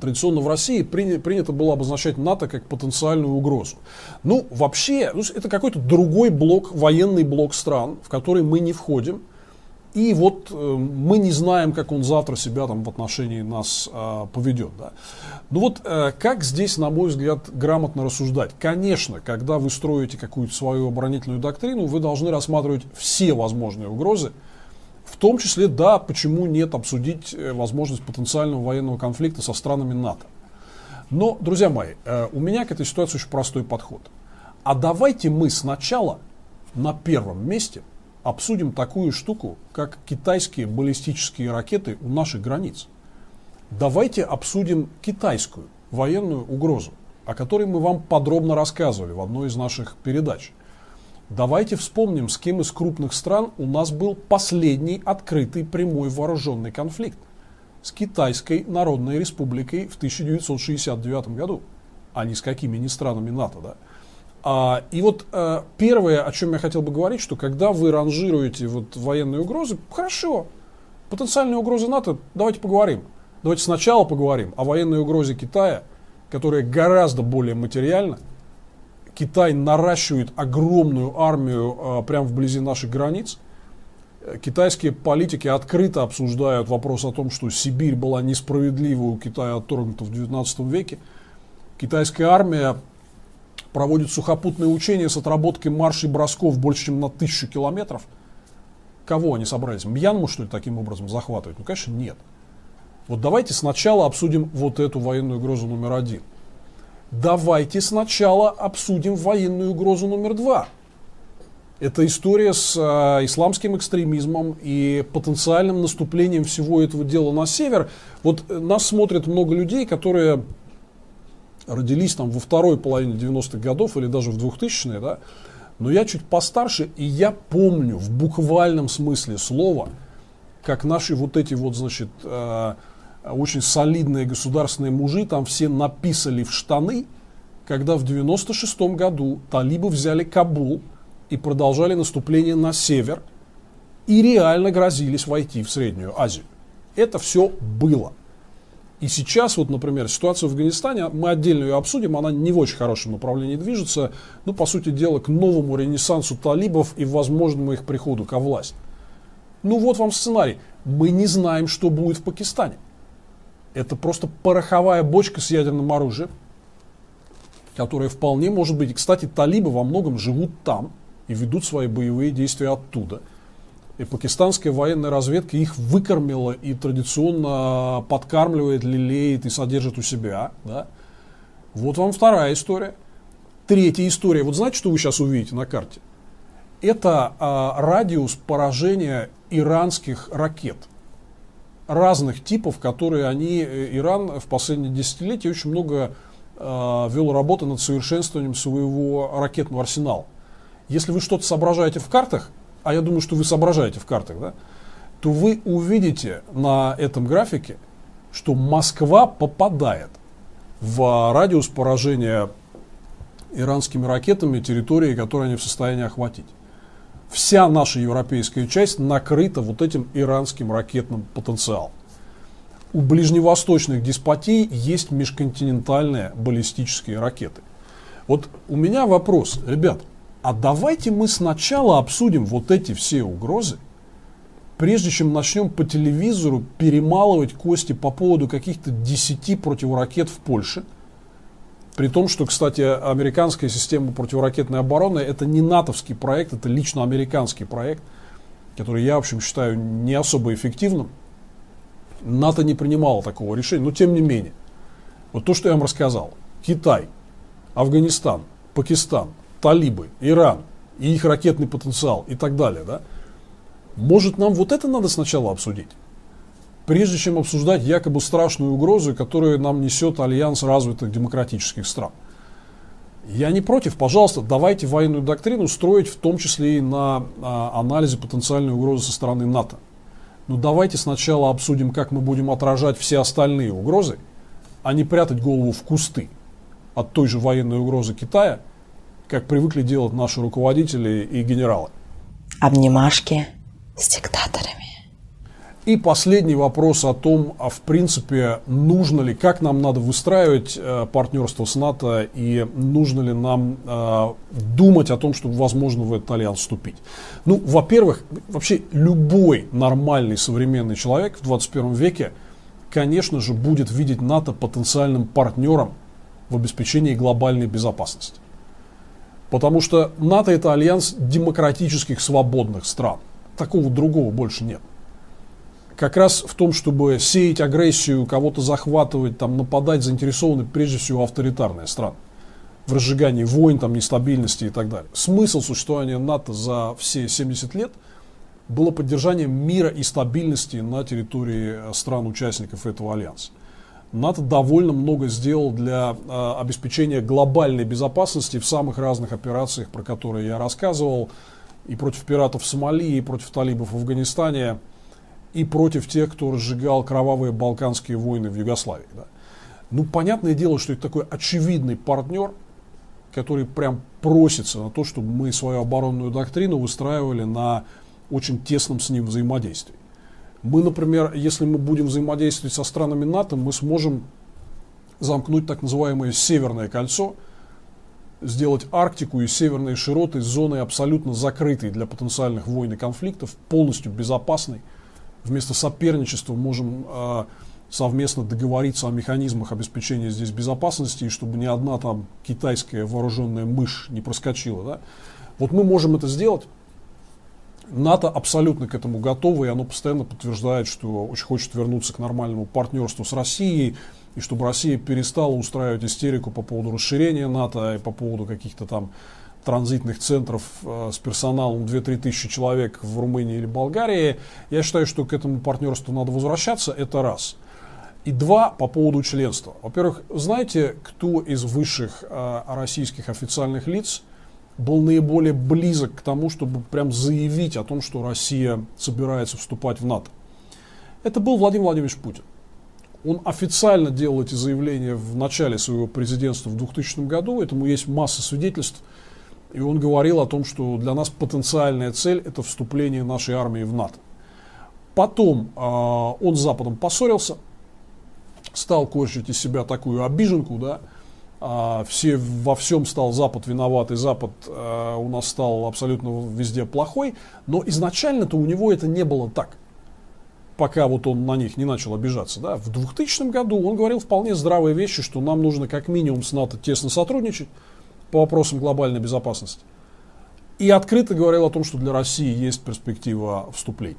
традиционно в России принято было обозначать НАТО как потенциальную угрозу. Ну, вообще, это какой-то другой блок, военный блок стран, в который мы не входим. И вот э, мы не знаем, как он завтра себя там в отношении нас э, поведет. Да. Ну вот э, как здесь, на мой взгляд, грамотно рассуждать? Конечно, когда вы строите какую-то свою оборонительную доктрину, вы должны рассматривать все возможные угрозы, в том числе, да, почему нет обсудить э, возможность потенциального военного конфликта со странами НАТО. Но, друзья мои, э, у меня к этой ситуации очень простой подход. А давайте мы сначала на первом месте – обсудим такую штуку, как китайские баллистические ракеты у наших границ. Давайте обсудим китайскую военную угрозу, о которой мы вам подробно рассказывали в одной из наших передач. Давайте вспомним, с кем из крупных стран у нас был последний открытый прямой вооруженный конфликт. С Китайской Народной Республикой в 1969 году, а не с какими ни странами НАТО. Да? А, и вот а, первое, о чем я хотел бы говорить, что когда вы ранжируете вот военные угрозы, хорошо, потенциальные угрозы НАТО, давайте поговорим. Давайте сначала поговорим о военной угрозе Китая, которая гораздо более материальна. Китай наращивает огромную армию а, прямо вблизи наших границ. Китайские политики открыто обсуждают вопрос о том, что Сибирь была несправедливо у Китая отторгнута в XIX веке. Китайская армия проводит сухопутные учения с отработкой маршей бросков больше, чем на тысячу километров. Кого они собрались? Мьянму, что ли, таким образом захватывать? Ну, конечно, нет. Вот давайте сначала обсудим вот эту военную угрозу номер один. Давайте сначала обсудим военную угрозу номер два. Это история с э, исламским экстремизмом и потенциальным наступлением всего этого дела на север. Вот э, нас смотрят много людей, которые родились там во второй половине 90-х годов или даже в 2000-е, да, но я чуть постарше, и я помню в буквальном смысле слова, как наши вот эти вот, значит, э, очень солидные государственные мужи там все написали в штаны, когда в 96-м году талибы взяли Кабул и продолжали наступление на север и реально грозились войти в Среднюю Азию. Это все было. И сейчас, вот, например, ситуация в Афганистане, мы отдельно ее обсудим, она не в очень хорошем направлении движется, ну, по сути дела, к новому ренессансу талибов и возможному их приходу ко власти. Ну, вот вам сценарий. Мы не знаем, что будет в Пакистане. Это просто пороховая бочка с ядерным оружием, которая вполне может быть. И, кстати, талибы во многом живут там и ведут свои боевые действия оттуда – и пакистанская военная разведка их выкормила и традиционно подкармливает, лелеет и содержит у себя. Да? Вот вам вторая история. Третья история. Вот знаете, что вы сейчас увидите на карте? Это а, радиус поражения иранских ракет разных типов, которые они, э, Иран в последние десятилетия очень много э, вел работу над совершенствованием своего ракетного арсенала. Если вы что-то соображаете в картах, а я думаю, что вы соображаете в картах, да, то вы увидите на этом графике, что Москва попадает в радиус поражения иранскими ракетами территории, которые они в состоянии охватить. Вся наша европейская часть накрыта вот этим иранским ракетным потенциалом. У ближневосточных деспотий есть межконтинентальные баллистические ракеты. Вот у меня вопрос, ребят, а давайте мы сначала обсудим вот эти все угрозы, прежде чем начнем по телевизору перемалывать кости по поводу каких-то 10 противоракет в Польше. При том, что, кстати, американская система противоракетной обороны это не натовский проект, это лично американский проект, который я, в общем, считаю не особо эффективным. НАТО не принимало такого решения, но тем не менее. Вот то, что я вам рассказал. Китай, Афганистан, Пакистан, талибы, Иран и их ракетный потенциал и так далее, да, может нам вот это надо сначала обсудить? Прежде чем обсуждать якобы страшную угрозу, которую нам несет альянс развитых демократических стран. Я не против, пожалуйста, давайте военную доктрину строить в том числе и на а, анализе потенциальной угрозы со стороны НАТО. Но давайте сначала обсудим, как мы будем отражать все остальные угрозы, а не прятать голову в кусты от той же военной угрозы Китая, как привыкли делать наши руководители и генералы. Обнимашки с диктаторами. И последний вопрос о том, а в принципе, нужно ли, как нам надо выстраивать э, партнерство с НАТО и нужно ли нам э, думать о том, чтобы, возможно, в этот альянс вступить. Ну, во-первых, вообще любой нормальный современный человек в 21 веке, конечно же, будет видеть НАТО потенциальным партнером в обеспечении глобальной безопасности. Потому что НАТО это альянс демократических свободных стран – такого другого больше нет. Как раз в том, чтобы сеять агрессию, кого-то захватывать, там, нападать, заинтересованы прежде всего авторитарные страны. В разжигании войн, там, нестабильности и так далее. Смысл существования НАТО за все 70 лет было поддержание мира и стабильности на территории стран-участников этого альянса. НАТО довольно много сделал для э, обеспечения глобальной безопасности в самых разных операциях, про которые я рассказывал и против пиратов в Сомали, и против талибов в Афганистане, и против тех, кто разжигал кровавые балканские войны в Югославии. Да. Ну, понятное дело, что это такой очевидный партнер, который прям просится на то, чтобы мы свою оборонную доктрину выстраивали на очень тесном с ним взаимодействии. Мы, например, если мы будем взаимодействовать со странами НАТО, мы сможем замкнуть так называемое Северное кольцо – сделать Арктику и северные широты зоной абсолютно закрытой для потенциальных войн и конфликтов, полностью безопасной. Вместо соперничества можем э, совместно договориться о механизмах обеспечения здесь безопасности, и чтобы ни одна там китайская вооруженная мышь не проскочила. Да? Вот мы можем это сделать. НАТО абсолютно к этому готово, и оно постоянно подтверждает, что очень хочет вернуться к нормальному партнерству с Россией, и чтобы Россия перестала устраивать истерику по поводу расширения НАТО и по поводу каких-то там транзитных центров э, с персоналом 2-3 тысячи человек в Румынии или Болгарии. Я считаю, что к этому партнерству надо возвращаться, это раз. И два, по поводу членства. Во-первых, знаете, кто из высших э, российских официальных лиц был наиболее близок к тому, чтобы прям заявить о том, что Россия собирается вступать в НАТО? Это был Владимир Владимирович Путин. Он официально делал эти заявления в начале своего президентства в 2000 году, этому есть масса свидетельств. И он говорил о том, что для нас потенциальная цель – это вступление нашей армии в НАТО. Потом э, он с Западом поссорился, стал корчить из себя такую обиженку, да, все, во всем стал Запад виноват, и Запад э, у нас стал абсолютно везде плохой, но изначально-то у него это не было так пока вот он на них не начал обижаться. Да, в 2000 году он говорил вполне здравые вещи, что нам нужно как минимум с НАТО тесно сотрудничать по вопросам глобальной безопасности. И открыто говорил о том, что для России есть перспектива вступления.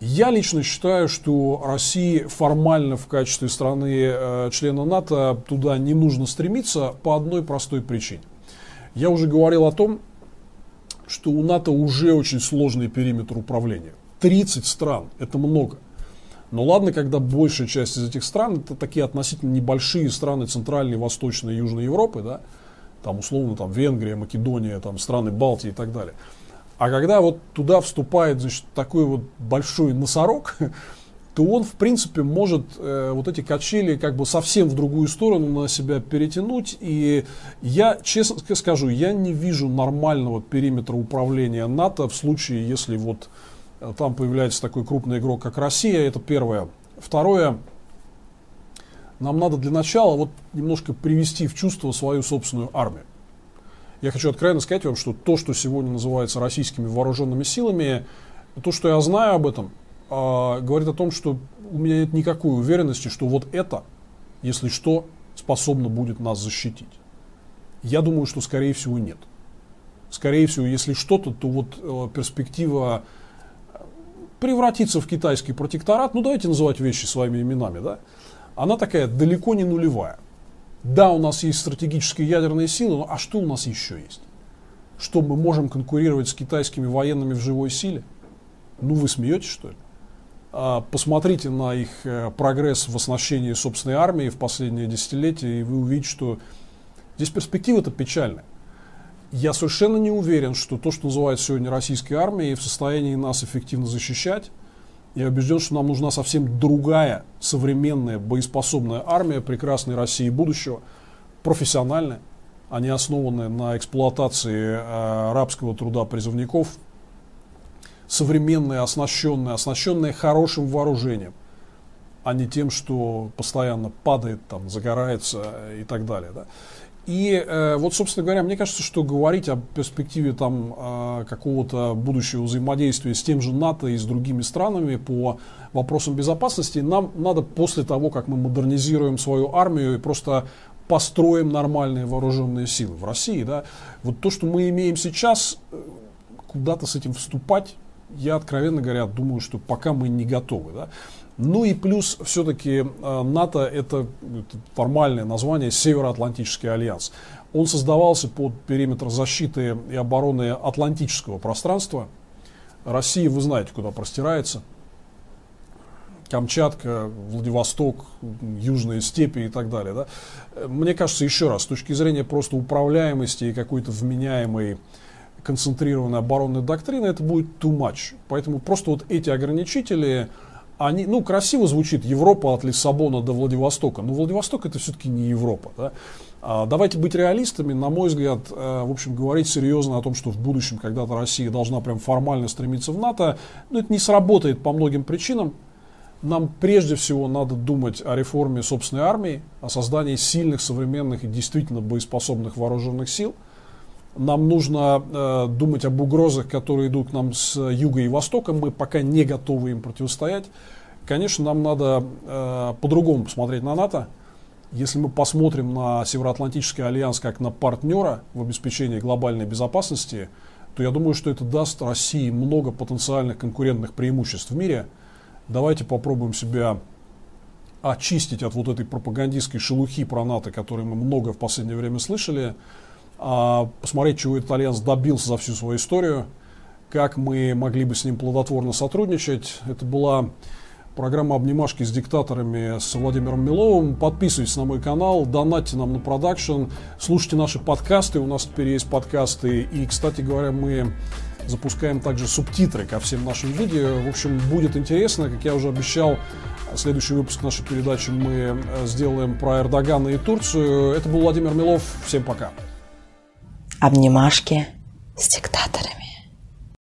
Я лично считаю, что России формально в качестве страны э, члена НАТО туда не нужно стремиться по одной простой причине. Я уже говорил о том, что у НАТО уже очень сложный периметр управления. 30 стран, это много. Но ладно, когда большая часть из этих стран, это такие относительно небольшие страны Центральной, Восточной и Южной Европы, да, там условно там Венгрия, Македония, там страны Балтии и так далее. А когда вот туда вступает значит, такой вот большой носорог, то он, в принципе, может э, вот эти качели как бы совсем в другую сторону на себя перетянуть. И я, честно скажу, я не вижу нормального периметра управления НАТО в случае, если вот э, там появляется такой крупный игрок, как Россия. Это первое. Второе, нам надо для начала вот немножко привести в чувство свою собственную армию. Я хочу откровенно сказать вам, что то, что сегодня называется российскими вооруженными силами, то, что я знаю об этом, э, говорит о том, что у меня нет никакой уверенности, что вот это, если что, способно будет нас защитить. Я думаю, что скорее всего нет. Скорее всего, если что-то, то вот э, перспектива превратиться в китайский протекторат, ну давайте называть вещи своими именами, да, она такая далеко не нулевая. Да, у нас есть стратегические ядерные силы, но а что у нас еще есть? Что мы можем конкурировать с китайскими военными в живой силе? Ну вы смеетесь, что ли? А, посмотрите на их э, прогресс в оснащении собственной армии в последние десятилетия, и вы увидите, что здесь перспектива-то печальная. Я совершенно не уверен, что то, что называют сегодня российской армией, в состоянии нас эффективно защищать. Я убежден, что нам нужна совсем другая, современная, боеспособная армия прекрасной России будущего, профессиональная, а не основанная на эксплуатации э, арабского труда призывников, современная, оснащенная, оснащенная хорошим вооружением, а не тем, что постоянно падает, там, загорается и так далее. Да. И э, вот, собственно говоря, мне кажется, что говорить о перспективе там э, какого-то будущего взаимодействия с тем же НАТО и с другими странами по вопросам безопасности нам надо после того, как мы модернизируем свою армию и просто построим нормальные вооруженные силы в России. Да, вот то, что мы имеем сейчас, э, куда-то с этим вступать, я, откровенно говоря, думаю, что пока мы не готовы. Да. Ну и плюс все-таки э, НАТО это, формальное название Североатлантический альянс. Он создавался под периметр защиты и обороны Атлантического пространства. Россия, вы знаете, куда простирается. Камчатка, Владивосток, Южные степи и так далее. Да? Мне кажется, еще раз, с точки зрения просто управляемости и какой-то вменяемой концентрированной оборонной доктрины, это будет too much. Поэтому просто вот эти ограничители, они, ну, красиво звучит Европа от Лиссабона до Владивостока, но Владивосток это все-таки не Европа. Да? А, давайте быть реалистами, на мой взгляд, э, в общем, говорить серьезно о том, что в будущем когда-то Россия должна прям формально стремиться в НАТО, ну, это не сработает по многим причинам. Нам прежде всего надо думать о реформе собственной армии, о создании сильных, современных и действительно боеспособных вооруженных сил – нам нужно э, думать об угрозах, которые идут к нам с юга и востока. Мы пока не готовы им противостоять. Конечно, нам надо э, по-другому посмотреть на НАТО. Если мы посмотрим на Североатлантический альянс как на партнера в обеспечении глобальной безопасности, то я думаю, что это даст России много потенциальных конкурентных преимуществ в мире. Давайте попробуем себя очистить от вот этой пропагандистской шелухи про НАТО, которую мы много в последнее время слышали. А, посмотреть, чего этот альянс добился за всю свою историю, как мы могли бы с ним плодотворно сотрудничать. Это была программа «Обнимашки с диктаторами» с Владимиром Миловым. Подписывайтесь на мой канал, донатьте нам на продакшн, слушайте наши подкасты, у нас теперь есть подкасты. И, кстати говоря, мы запускаем также субтитры ко всем нашим видео. В общем, будет интересно, как я уже обещал, следующий выпуск нашей передачи мы э, сделаем про Эрдогана и Турцию. Это был Владимир Милов. Всем пока обнимашки с диктаторами.